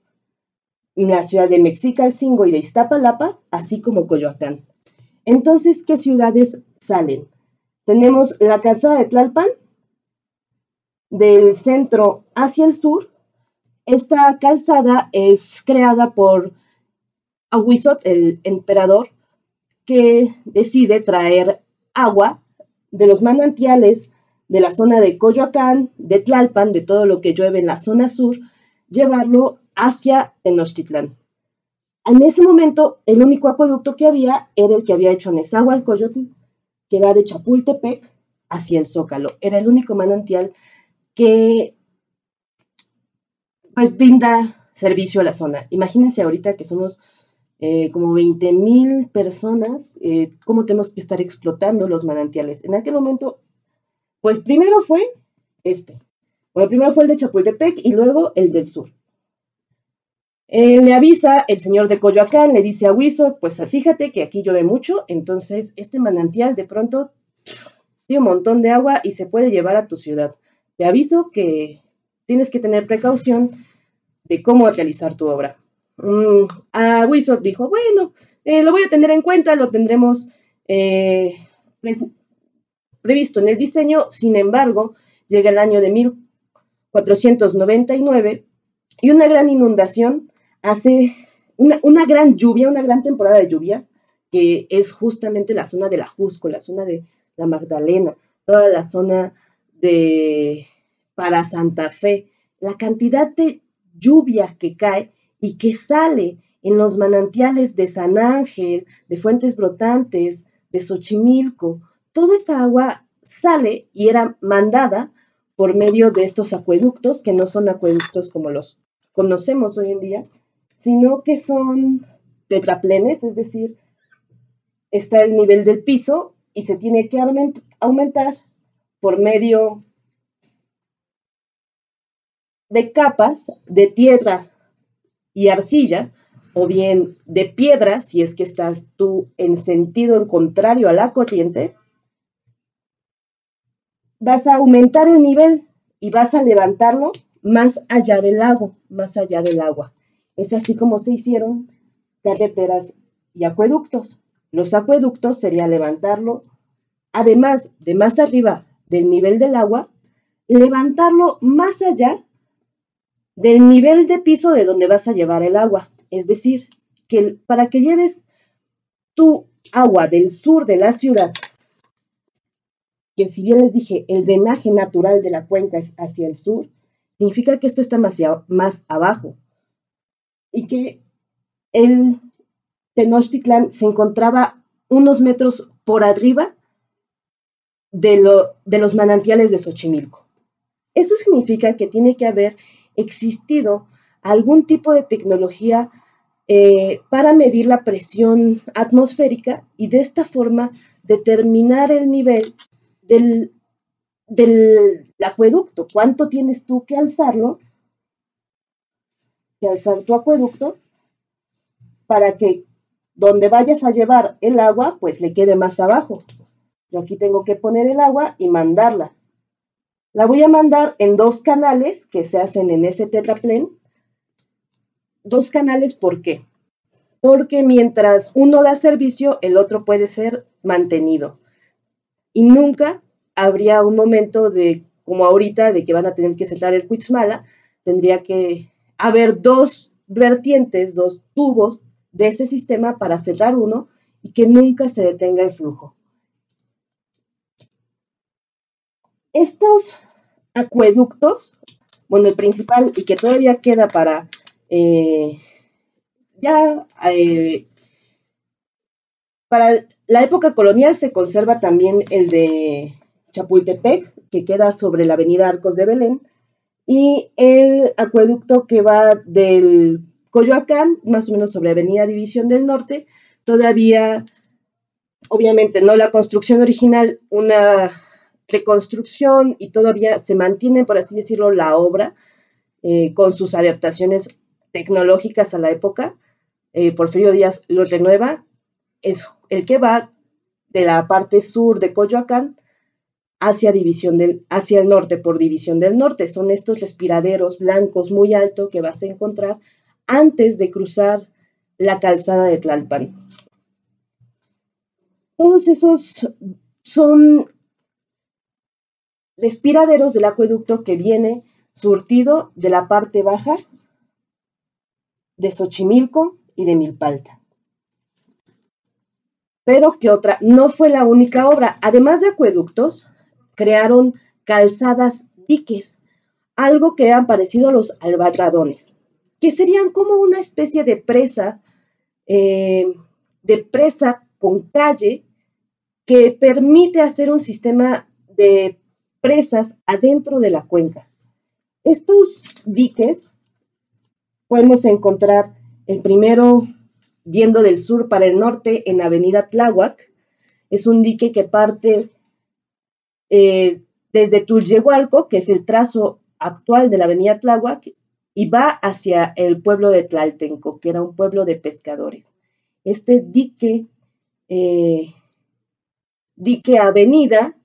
la ciudad de Mexicalcingo y de Iztapalapa, así como Coyoacán. Entonces, ¿qué ciudades salen? Tenemos la calzada de Tlalpan, del centro hacia el sur. Esta calzada es creada por Aguizot, el emperador, que decide traer agua de los manantiales de la zona de Coyoacán, de Tlalpan, de todo lo que llueve en la zona sur, llevarlo hacia Tenochtitlán. En ese momento, el único acueducto que había era el que había hecho Nezahualcóyotl, que va de Chapultepec hacia el Zócalo. Era el único manantial que pues, brinda servicio a la zona. Imagínense ahorita que somos eh, como 20 mil personas, eh, cómo tenemos que estar explotando los manantiales. En aquel momento pues primero fue este. Bueno, primero fue el de Chapultepec y luego el del sur. Eh, le avisa el señor de Coyoacán, le dice a Huizo, pues fíjate que aquí llueve mucho, entonces este manantial de pronto tiene un montón de agua y se puede llevar a tu ciudad. Te aviso que tienes que tener precaución de cómo realizar tu obra. Mm, a Huizo dijo, bueno, eh, lo voy a tener en cuenta, lo tendremos eh, previsto en el diseño, sin embargo, llega el año de 1499 y una gran inundación hace una, gran lluvia, una gran temporada de lluvias, que es justamente la zona de la Jusco, la zona de la Magdalena, toda la zona de para Santa Fe, la cantidad de lluvia que cae y que sale en los manantiales de San Ángel, de Fuentes Brotantes, de Xochimilco, toda esa agua sale y era mandada por medio de estos acueductos, que no son acueductos como los conocemos hoy en día, sino que son tetraplenes, es decir, está el nivel del piso y se tiene que aumentar por medio de capas de tierra y arcilla, o bien de piedra, si es que estás tú en sentido en contrario a la corriente, vas a aumentar el nivel y vas a levantarlo más allá del lago, más allá del agua. Es así como se hicieron carreteras y acueductos. Los acueductos sería levantarlo, además de más arriba del nivel del agua, levantarlo más allá del nivel de piso de donde vas a llevar el agua. Es decir, que para que lleves tu agua del sur de la ciudad que si bien les dije, el drenaje natural de la cuenca es hacia el sur, significa que esto está más, abajo y que el Tenochtitlan se encontraba unos metros por arriba de, de los manantiales de Xochimilco. Eso significa que tiene que haber existido algún tipo de tecnología eh, para medir la presión atmosférica y de esta forma determinar el nivel del, del acueducto. ¿Cuánto tienes tú que alzarlo? Que alzar tu acueducto para que donde vayas a llevar el agua, pues le quede más abajo. Yo aquí tengo que poner el agua y mandarla. La voy a mandar en dos canales que se hacen en ese tetraplén. Dos canales, ¿por qué? Porque mientras uno da servicio, el otro puede ser mantenido. Y nunca habría un momento de, como ahorita, de que van a tener que cerrar el Cuitzmala, tendría que haber dos vertientes, dos tubos de ese sistema para cerrar uno y que nunca se detenga el flujo. Estos acueductos, bueno, el principal y que todavía queda para eh, ya eh, para la época colonial se conserva también el de Chapultepec, que queda sobre la avenida Arcos de Belén, y el acueducto que va del Coyoacán, más o menos sobre Avenida División del Norte, todavía, obviamente, no la construcción original, una reconstrucción y todavía se mantiene, por así decirlo, la obra eh, con sus adaptaciones tecnológicas a la época. Eh, Porfirio Díaz lo renueva, es el que va de la parte sur de Coyoacán hacia, división del, hacia el norte por División del Norte. Son estos respiraderos blancos muy altos que vas a encontrar antes de cruzar la calzada de Tlalpan. Todos esos son respiraderos del acueducto que viene surtido de la parte baja de Xochimilco y de Milpalta. Pero que otra, no fue la única obra. Además de acueductos, crearon calzadas diques, algo que han parecido los albarradones, que serían como una especie de presa, eh, de presa con calle que permite hacer un sistema de presas adentro de la cuenca. Estos diques podemos encontrar el primero yendo del sur para el norte en Avenida Tláhuac. Es un dique que parte eh, desde Tulyehualco, que es el trazo actual de la Avenida Tláhuac, y va hacia el pueblo de Tlaltenco, que era un pueblo de pescadores. Este dique, eh, dique avenida,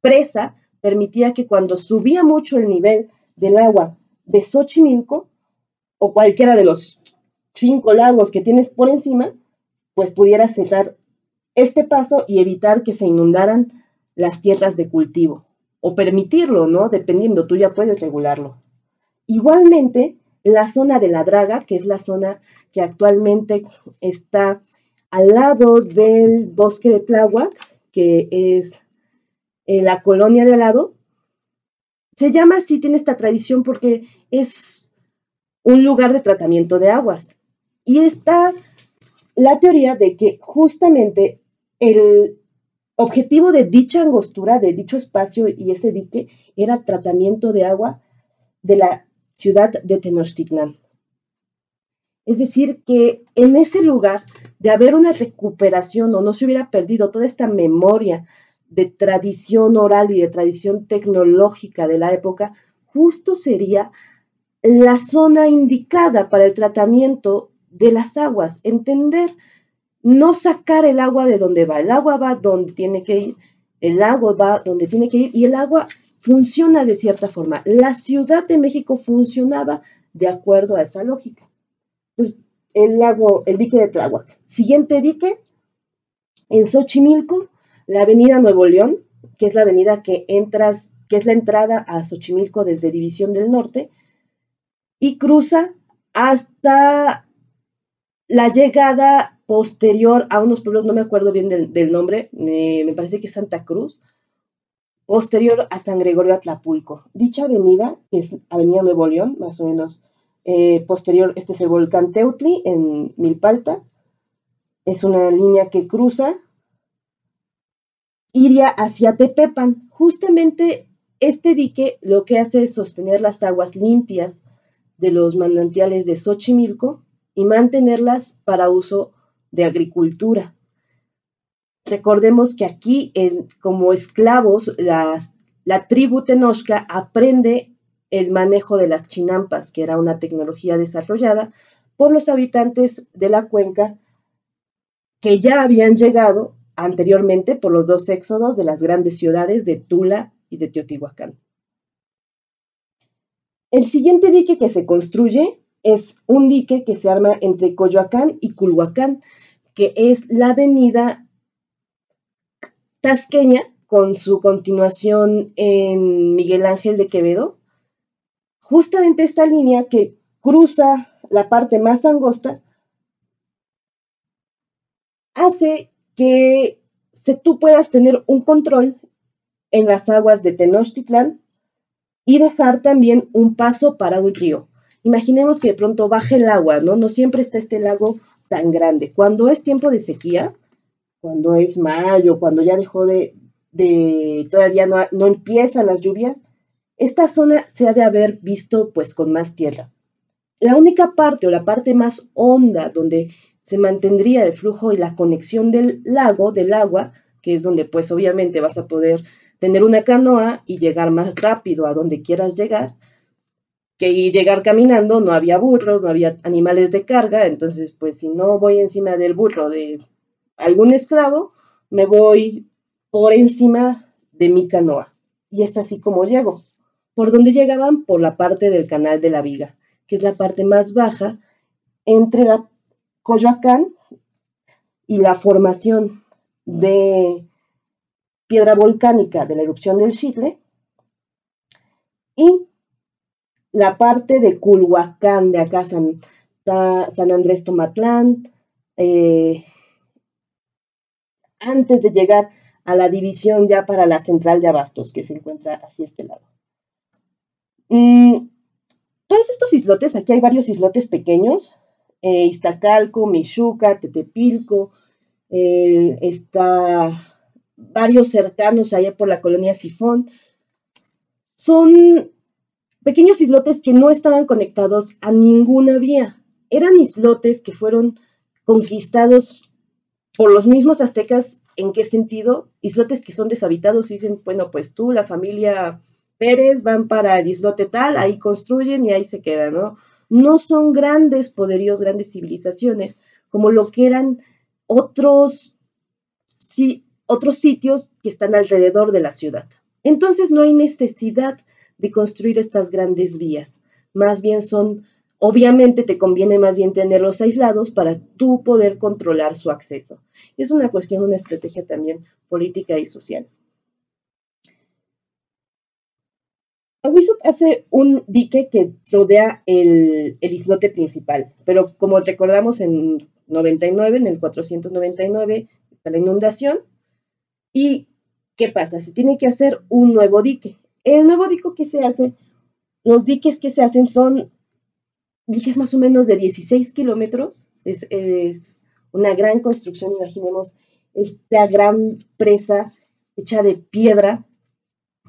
presa, permitía que cuando subía mucho el nivel del agua de Xochimilco o cualquiera de los cinco lagos que tienes por encima, pues pudiera cerrar este paso y evitar que se inundaran las tierras de cultivo o permitirlo, ¿no? Dependiendo, tú ya puedes regularlo. Igualmente, la zona de la draga, que es la zona que actualmente está al lado del bosque de Tláhuac, que es eh, la colonia de al lado. Se llama así, tiene esta tradición porque es un lugar de tratamiento de aguas. Y está la teoría de que justamente el objetivo de dicha angostura, de dicho espacio y ese dique era tratamiento de agua de la ciudad de Tenochtitlan. Es decir, que en ese lugar de haber una recuperación o no se hubiera perdido toda esta memoria de tradición oral y de tradición tecnológica de la época, justo sería la zona indicada para el tratamiento de las aguas, entender, no sacar el agua de donde va, el agua va donde tiene que ir, el agua va donde tiene que ir y el agua funciona de cierta forma. La Ciudad de México funcionaba de acuerdo a esa lógica. Entonces, el lago, el dique de Tláhuac. Siguiente dique, en Xochimilco, la avenida Nuevo León, que es la avenida que entras, que es la entrada a Xochimilco desde División del Norte, y cruza hasta la llegada posterior a unos pueblos, no me acuerdo bien del, nombre, me parece que es Santa Cruz, posterior a San Gregorio Atlapulco. Dicha avenida, que es Avenida Nuevo León, más o menos eh, posterior, este es el volcán Teutli en Milpalta. Es una línea que cruza, iría hacia Tepepan. Justamente este dique lo que hace es sostener las aguas limpias de los manantiales de Xochimilco y mantenerlas para uso de agricultura. Recordemos que aquí, como esclavos, la tribu Tenochca aprende el manejo de las chinampas, que era una tecnología desarrollada por los habitantes de la cuenca que ya habían llegado anteriormente por los dos éxodos de las grandes ciudades de Tula y de Teotihuacán. El siguiente dique que se construye es un dique que se arma entre Coyoacán y Culhuacán, que es la avenida tasqueña con su continuación en Miguel Ángel de Quevedo. Justamente esta línea que cruza la parte más angosta hace que se, tú puedas tener un control en las aguas de Tenochtitlán y dejar también un paso para un río. Imaginemos que de pronto baje el agua, ¿no? No siempre está este lago tan grande. Cuando es tiempo de sequía, cuando es mayo, cuando ya dejó de, de todavía no, no empiezan las lluvias, esta zona se ha de haber visto pues con más tierra. La única parte o la parte más honda donde se mantendría el flujo y la conexión del lago, del agua, que es donde pues obviamente vas a poder tener una canoa y llegar más rápido a donde quieras llegar, que llegar caminando, no había burros, no había animales de carga, entonces pues si no voy encima del burro de algún esclavo, me voy por encima de mi canoa. Y es así como llego. ¿Por dónde llegaban? Por la parte del canal de la Viga, que es la parte más baja entre la Coyoacán y la formación de piedra volcánica de la erupción del Chitle y la parte de Culhuacán, de acá San, Andrés Tomatlán, eh, antes de llegar a la división ya para la central de Abastos, que se encuentra hacia este lado. Mm, todos estos islotes, aquí hay varios islotes pequeños, eh, Iztacalco, Michuca, Tetepilco, eh, está varios cercanos allá por la colonia Sifón. Son pequeños islotes que no estaban conectados a ninguna vía. Eran islotes que fueron conquistados por los mismos aztecas. ¿En qué sentido? Islotes que son deshabitados y dicen, bueno, pues tú, la familia Pérez, van para el islote tal, ahí construyen y ahí se quedan, ¿no? No son grandes poderíos, grandes civilizaciones, como lo que eran otros, sí, otros sitios que están alrededor de la ciudad. Entonces no hay necesidad de construir estas grandes vías. Más bien son, obviamente te conviene más bien tenerlos aislados para tú poder controlar su acceso. Es una cuestión, una estrategia también política y social. Aguizot hace un dique que rodea el, el, islote principal, pero como recordamos en 99, en el 499, está la inundación ¿Y qué pasa? Se tiene que hacer un nuevo dique. El nuevo dique que se hace, los diques que se hacen son diques más o menos de 16 kilómetros. Es, es una gran construcción, imaginemos esta gran presa hecha de piedra,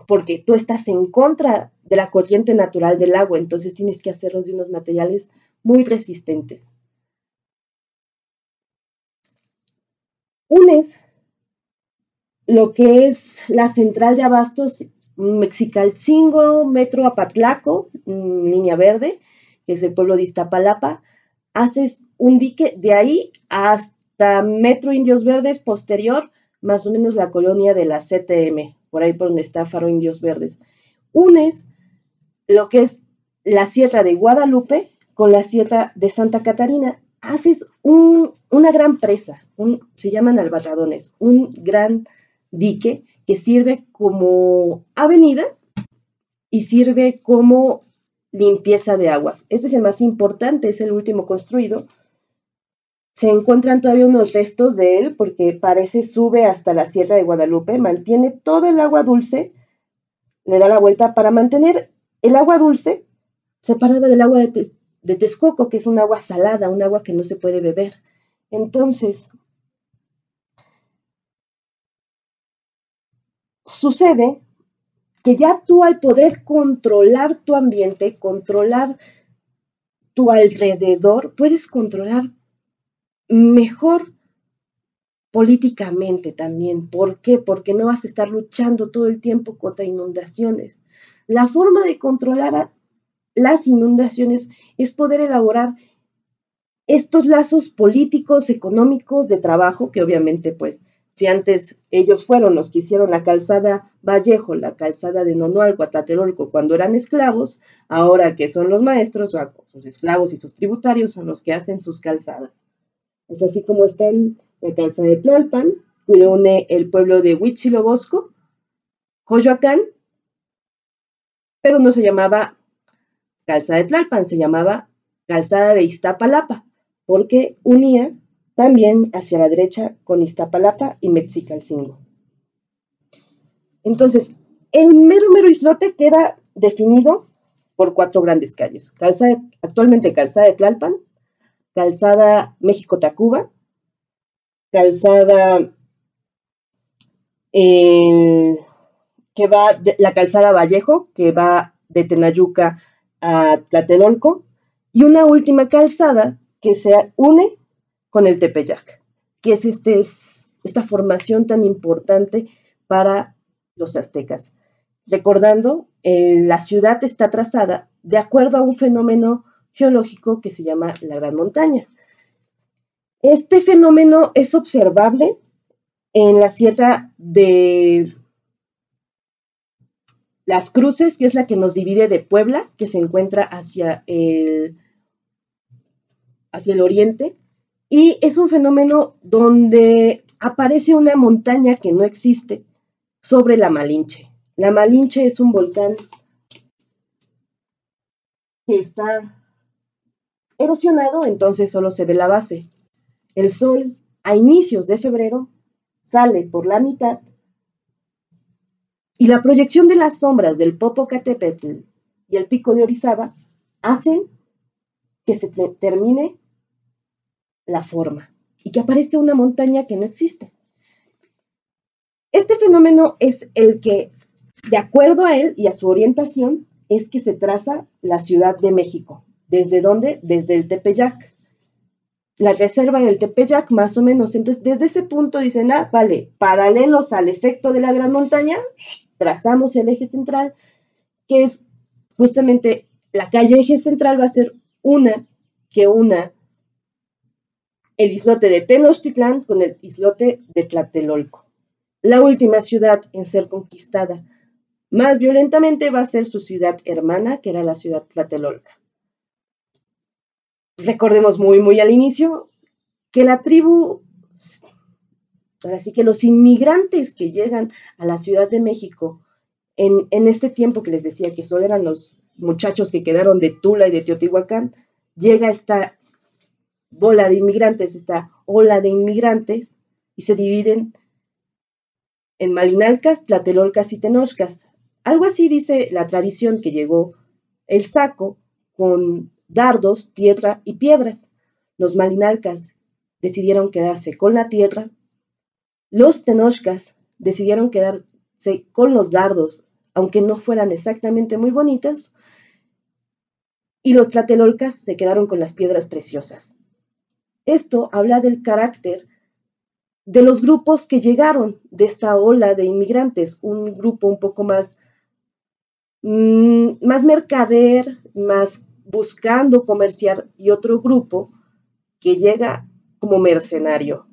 porque tú estás en contra de la corriente natural del agua, entonces tienes que hacerlos de unos materiales muy resistentes. Unes lo que es la central de abastos Mexicalcingo, Metro Apatlaco, mm, línea verde, que es el pueblo de Iztapalapa, haces un dique de ahí hasta Metro Indios Verdes posterior, más o menos la colonia de la CTM, por ahí por donde está Faro Indios Verdes. Unes lo que es la Sierra de Guadalupe con la Sierra de Santa Catarina. Haces una gran presa, se llaman albarradones, un gran dique que sirve como avenida y sirve como limpieza de aguas. Este es el más importante, es el último construido. Se encuentran todavía unos restos de él porque parece sube hasta la Sierra de Guadalupe, mantiene todo el agua dulce, le da la vuelta para mantener el agua dulce separada del agua de, de Texcoco, que es un agua salada, un agua que no se puede beber. Entonces, sucede que ya tú al poder controlar tu ambiente, controlar tu alrededor, puedes controlar mejor políticamente también. ¿Por qué? Porque no vas a estar luchando todo el tiempo contra inundaciones. La forma de controlar las inundaciones es poder elaborar estos lazos políticos, económicos, de trabajo, que obviamente pues si antes ellos fueron los que hicieron la calzada Vallejo, la calzada de Nonualco a Tlatelolco cuando eran esclavos, ahora que son los maestros, o sus esclavos y sus tributarios son los que hacen sus calzadas. Es así como está en la calzada de Tlalpan, que une el pueblo de Huichilobosco, Coyoacán, pero no se llamaba calzada de Tlalpan, se llamaba calzada de Iztapalapa, porque unía también hacia la derecha con Iztapalapa y Mexicalcingo. Entonces, el mero mero islote queda definido por cuatro grandes calles. Actualmente calzada de Tlalpan, calzada México-Tacuba, calzada eh, que va, de, la calzada Vallejo, que va de Tenayuca a Tlatelolco, y una última calzada que se une con el Tepeyac, que es este, esta formación tan importante para los aztecas. Recordando, eh, la ciudad está trazada de acuerdo a un fenómeno geológico que se llama la Gran Montaña. Este fenómeno es observable en la sierra de Las Cruces, que es la que nos divide de Puebla, que se encuentra hacia el, hacia el oriente, y es un fenómeno donde aparece una montaña que no existe sobre la Malinche. La Malinche es un volcán que está erosionado, entonces solo se ve la base. El sol a inicios de febrero sale por la mitad y la proyección de las sombras del Popocatépetl y el pico de Orizaba hacen que se termine la forma y que aparezca una montaña que no existe. Este fenómeno es el que, de acuerdo a él y a su orientación, es que se traza la Ciudad de México. ¿Desde dónde? Desde el Tepeyac. La reserva del Tepeyac, más o menos. Entonces, desde ese punto dicen, ah, vale, paralelos al efecto de la gran montaña, trazamos el eje central, que es justamente la calle eje central va a ser una que una el islote de Tenochtitlán con el islote de Tlatelolco. La última ciudad en ser conquistada más violentamente va a ser su ciudad hermana, que era la ciudad Tlatelolca. Recordemos muy, muy al inicio que la tribu, ahora sí que los inmigrantes que llegan a la Ciudad de México en, en este tiempo que les decía que solo eran los muchachos que quedaron de Tula y de Teotihuacán, llega esta bola de inmigrantes, esta ola de inmigrantes, y se dividen en Malinalcas, Tlatelolcas y Tenochcas. Algo así dice la tradición que llegó el saco con dardos, tierra y piedras. Los Malinalcas decidieron quedarse con la tierra. Los Tenochcas decidieron quedarse con los dardos, aunque no fueran exactamente muy bonitas. Y los Tlatelolcas se quedaron con las piedras preciosas. Esto habla del carácter de los grupos que llegaron de esta ola de inmigrantes, un grupo un poco más, mm, más mercader, más buscando comerciar y otro grupo que llega como mercenario,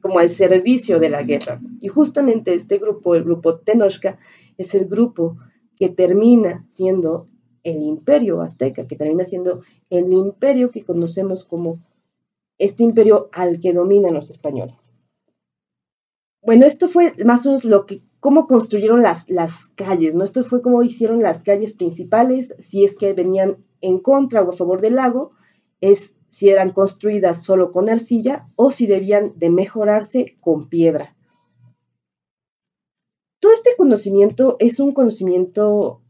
como al servicio de la guerra. Y justamente este grupo, el grupo Tenochca, es el grupo que termina siendo el imperio azteca, que termina siendo el imperio que conocemos como este imperio al que dominan los españoles. Bueno, esto fue más o menos lo que, cómo construyeron las, las calles, ¿no? Esto fue cómo hicieron las calles principales, si es que venían en contra o a favor del lago, es si eran construidas solo con arcilla o si debían de mejorarse con piedra. Todo este conocimiento es un conocimiento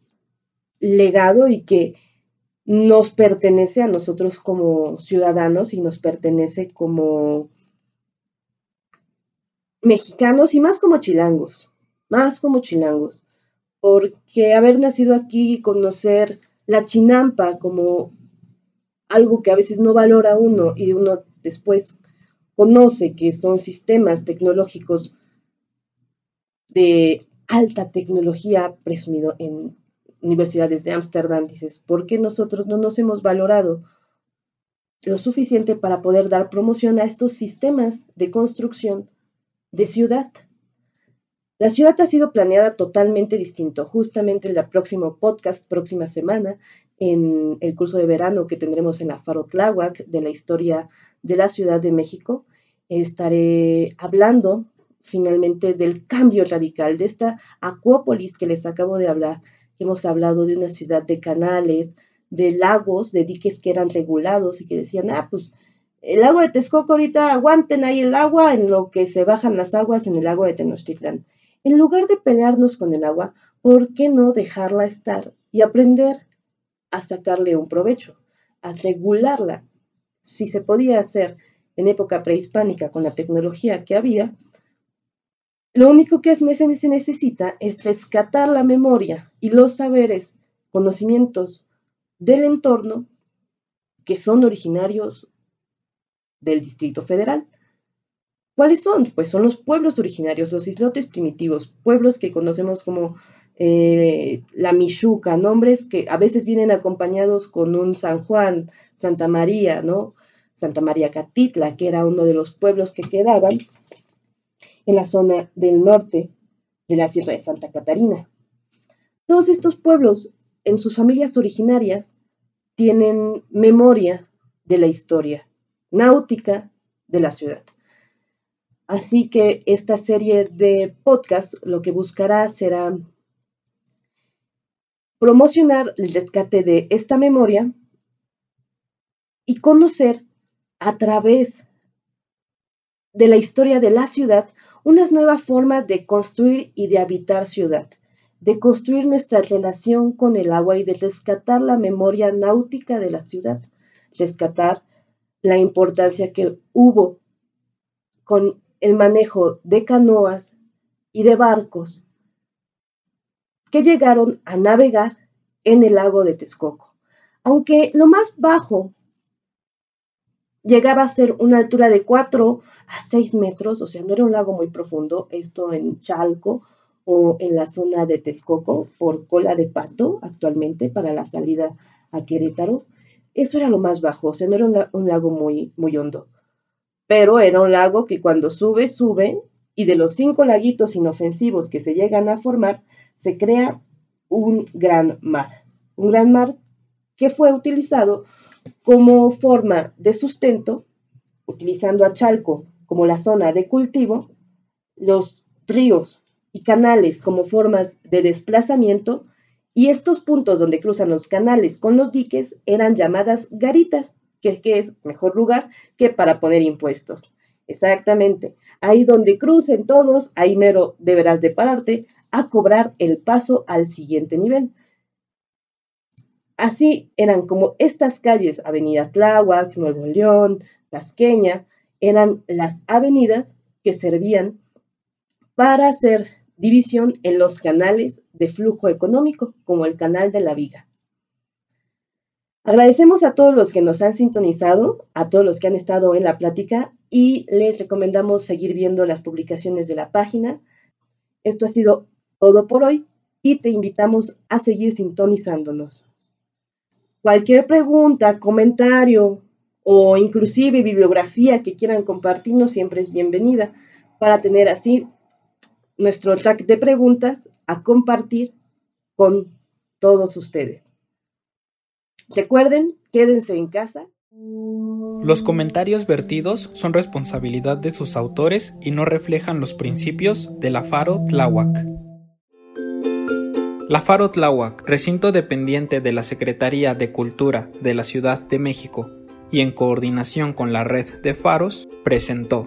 legado y que nos pertenece a nosotros como ciudadanos y nos pertenece como mexicanos y más como chilangos, más como chilangos, porque haber nacido aquí y conocer la chinampa como algo que a veces no valora uno y uno después conoce que son sistemas tecnológicos de alta tecnología presumido en universidades de Ámsterdam, dices, ¿por qué nosotros no nos hemos valorado lo suficiente para poder dar promoción a estos sistemas de construcción de ciudad? La ciudad ha sido planeada totalmente distinto. Justamente en el próximo podcast, próxima semana, en el curso de verano que tendremos en la Faro Tláhuac de la historia de la Ciudad de México, estaré hablando finalmente del cambio radical, de esta acuópolis que les acabo de hablar, hemos hablado de una ciudad de canales, de lagos, de diques que eran regulados y que decían, ah, pues el lago de Texcoco ahorita aguanten ahí el agua en lo que se bajan las aguas en el lago de Tenochtitlán. En lugar de pelearnos con el agua, ¿por qué no dejarla estar y aprender a sacarle un provecho, a regularla? Si se podía hacer en época prehispánica con la tecnología que había, lo único que se necesita es rescatar la memoria y los saberes, conocimientos del entorno que son originarios del Distrito Federal. ¿Cuáles son? Pues son los pueblos originarios, los islotes primitivos, pueblos que conocemos como eh, la Michuca, nombres que a veces vienen acompañados con un San Juan, Santa María, ¿no? Santa María Catitla, que era uno de los pueblos que quedaban en la zona del norte de la Sierra de Santa Catarina. Todos estos pueblos, en sus familias originarias, tienen memoria de la historia náutica de la ciudad. Así que esta serie de podcasts lo que buscará será promocionar el rescate de esta memoria y conocer a través de la historia de la ciudad unas nuevas formas de construir y de habitar ciudad, de construir nuestra relación con el agua y de rescatar la memoria náutica de la ciudad, rescatar la importancia que hubo con el manejo de canoas y de barcos que llegaron a navegar en el lago de Texcoco. Aunque lo más bajo llegaba a ser una altura de 4 a 6 metros, o sea, no era un lago muy profundo, esto en Chalco o en la zona de Texcoco por cola de pato actualmente para la salida a Querétaro. Eso era lo más bajo, o sea, no era un, lago muy, muy hondo pero era un lago que cuando sube, sube, y de los cinco laguitos inofensivos que se llegan a formar, se crea un gran mar. Un gran mar que fue utilizado como forma de sustento, utilizando a Chalco como la zona de cultivo, los ríos y canales como formas de desplazamiento, y estos puntos donde cruzan los canales con los diques eran llamadas garitas que, es mejor lugar que para poner impuestos. Exactamente. Ahí donde crucen todos, ahí mero deberás de pararte a cobrar el paso al siguiente nivel. Así eran como estas calles, Avenida Tláhuac, Nuevo León, Tasqueña, eran las avenidas que servían para hacer división en los canales de flujo económico, como el canal de la Viga. Agradecemos a todos los que nos han sintonizado, a todos los que han estado en la plática y les recomendamos seguir viendo las publicaciones de la página. Esto ha sido todo por hoy y te invitamos a seguir sintonizándonos. Cualquier pregunta, comentario o inclusive bibliografía que quieran compartirnos siempre es bienvenida para tener así nuestro track de preguntas a compartir con todos ustedes. Recuerden, quédense en casa. Los comentarios vertidos son responsabilidad de sus autores y no reflejan los principios de la Faro Tláhuac. La Faro Tláhuac, recinto dependiente de la Secretaría de Cultura de la Ciudad de México y en coordinación con la red de faros, presentó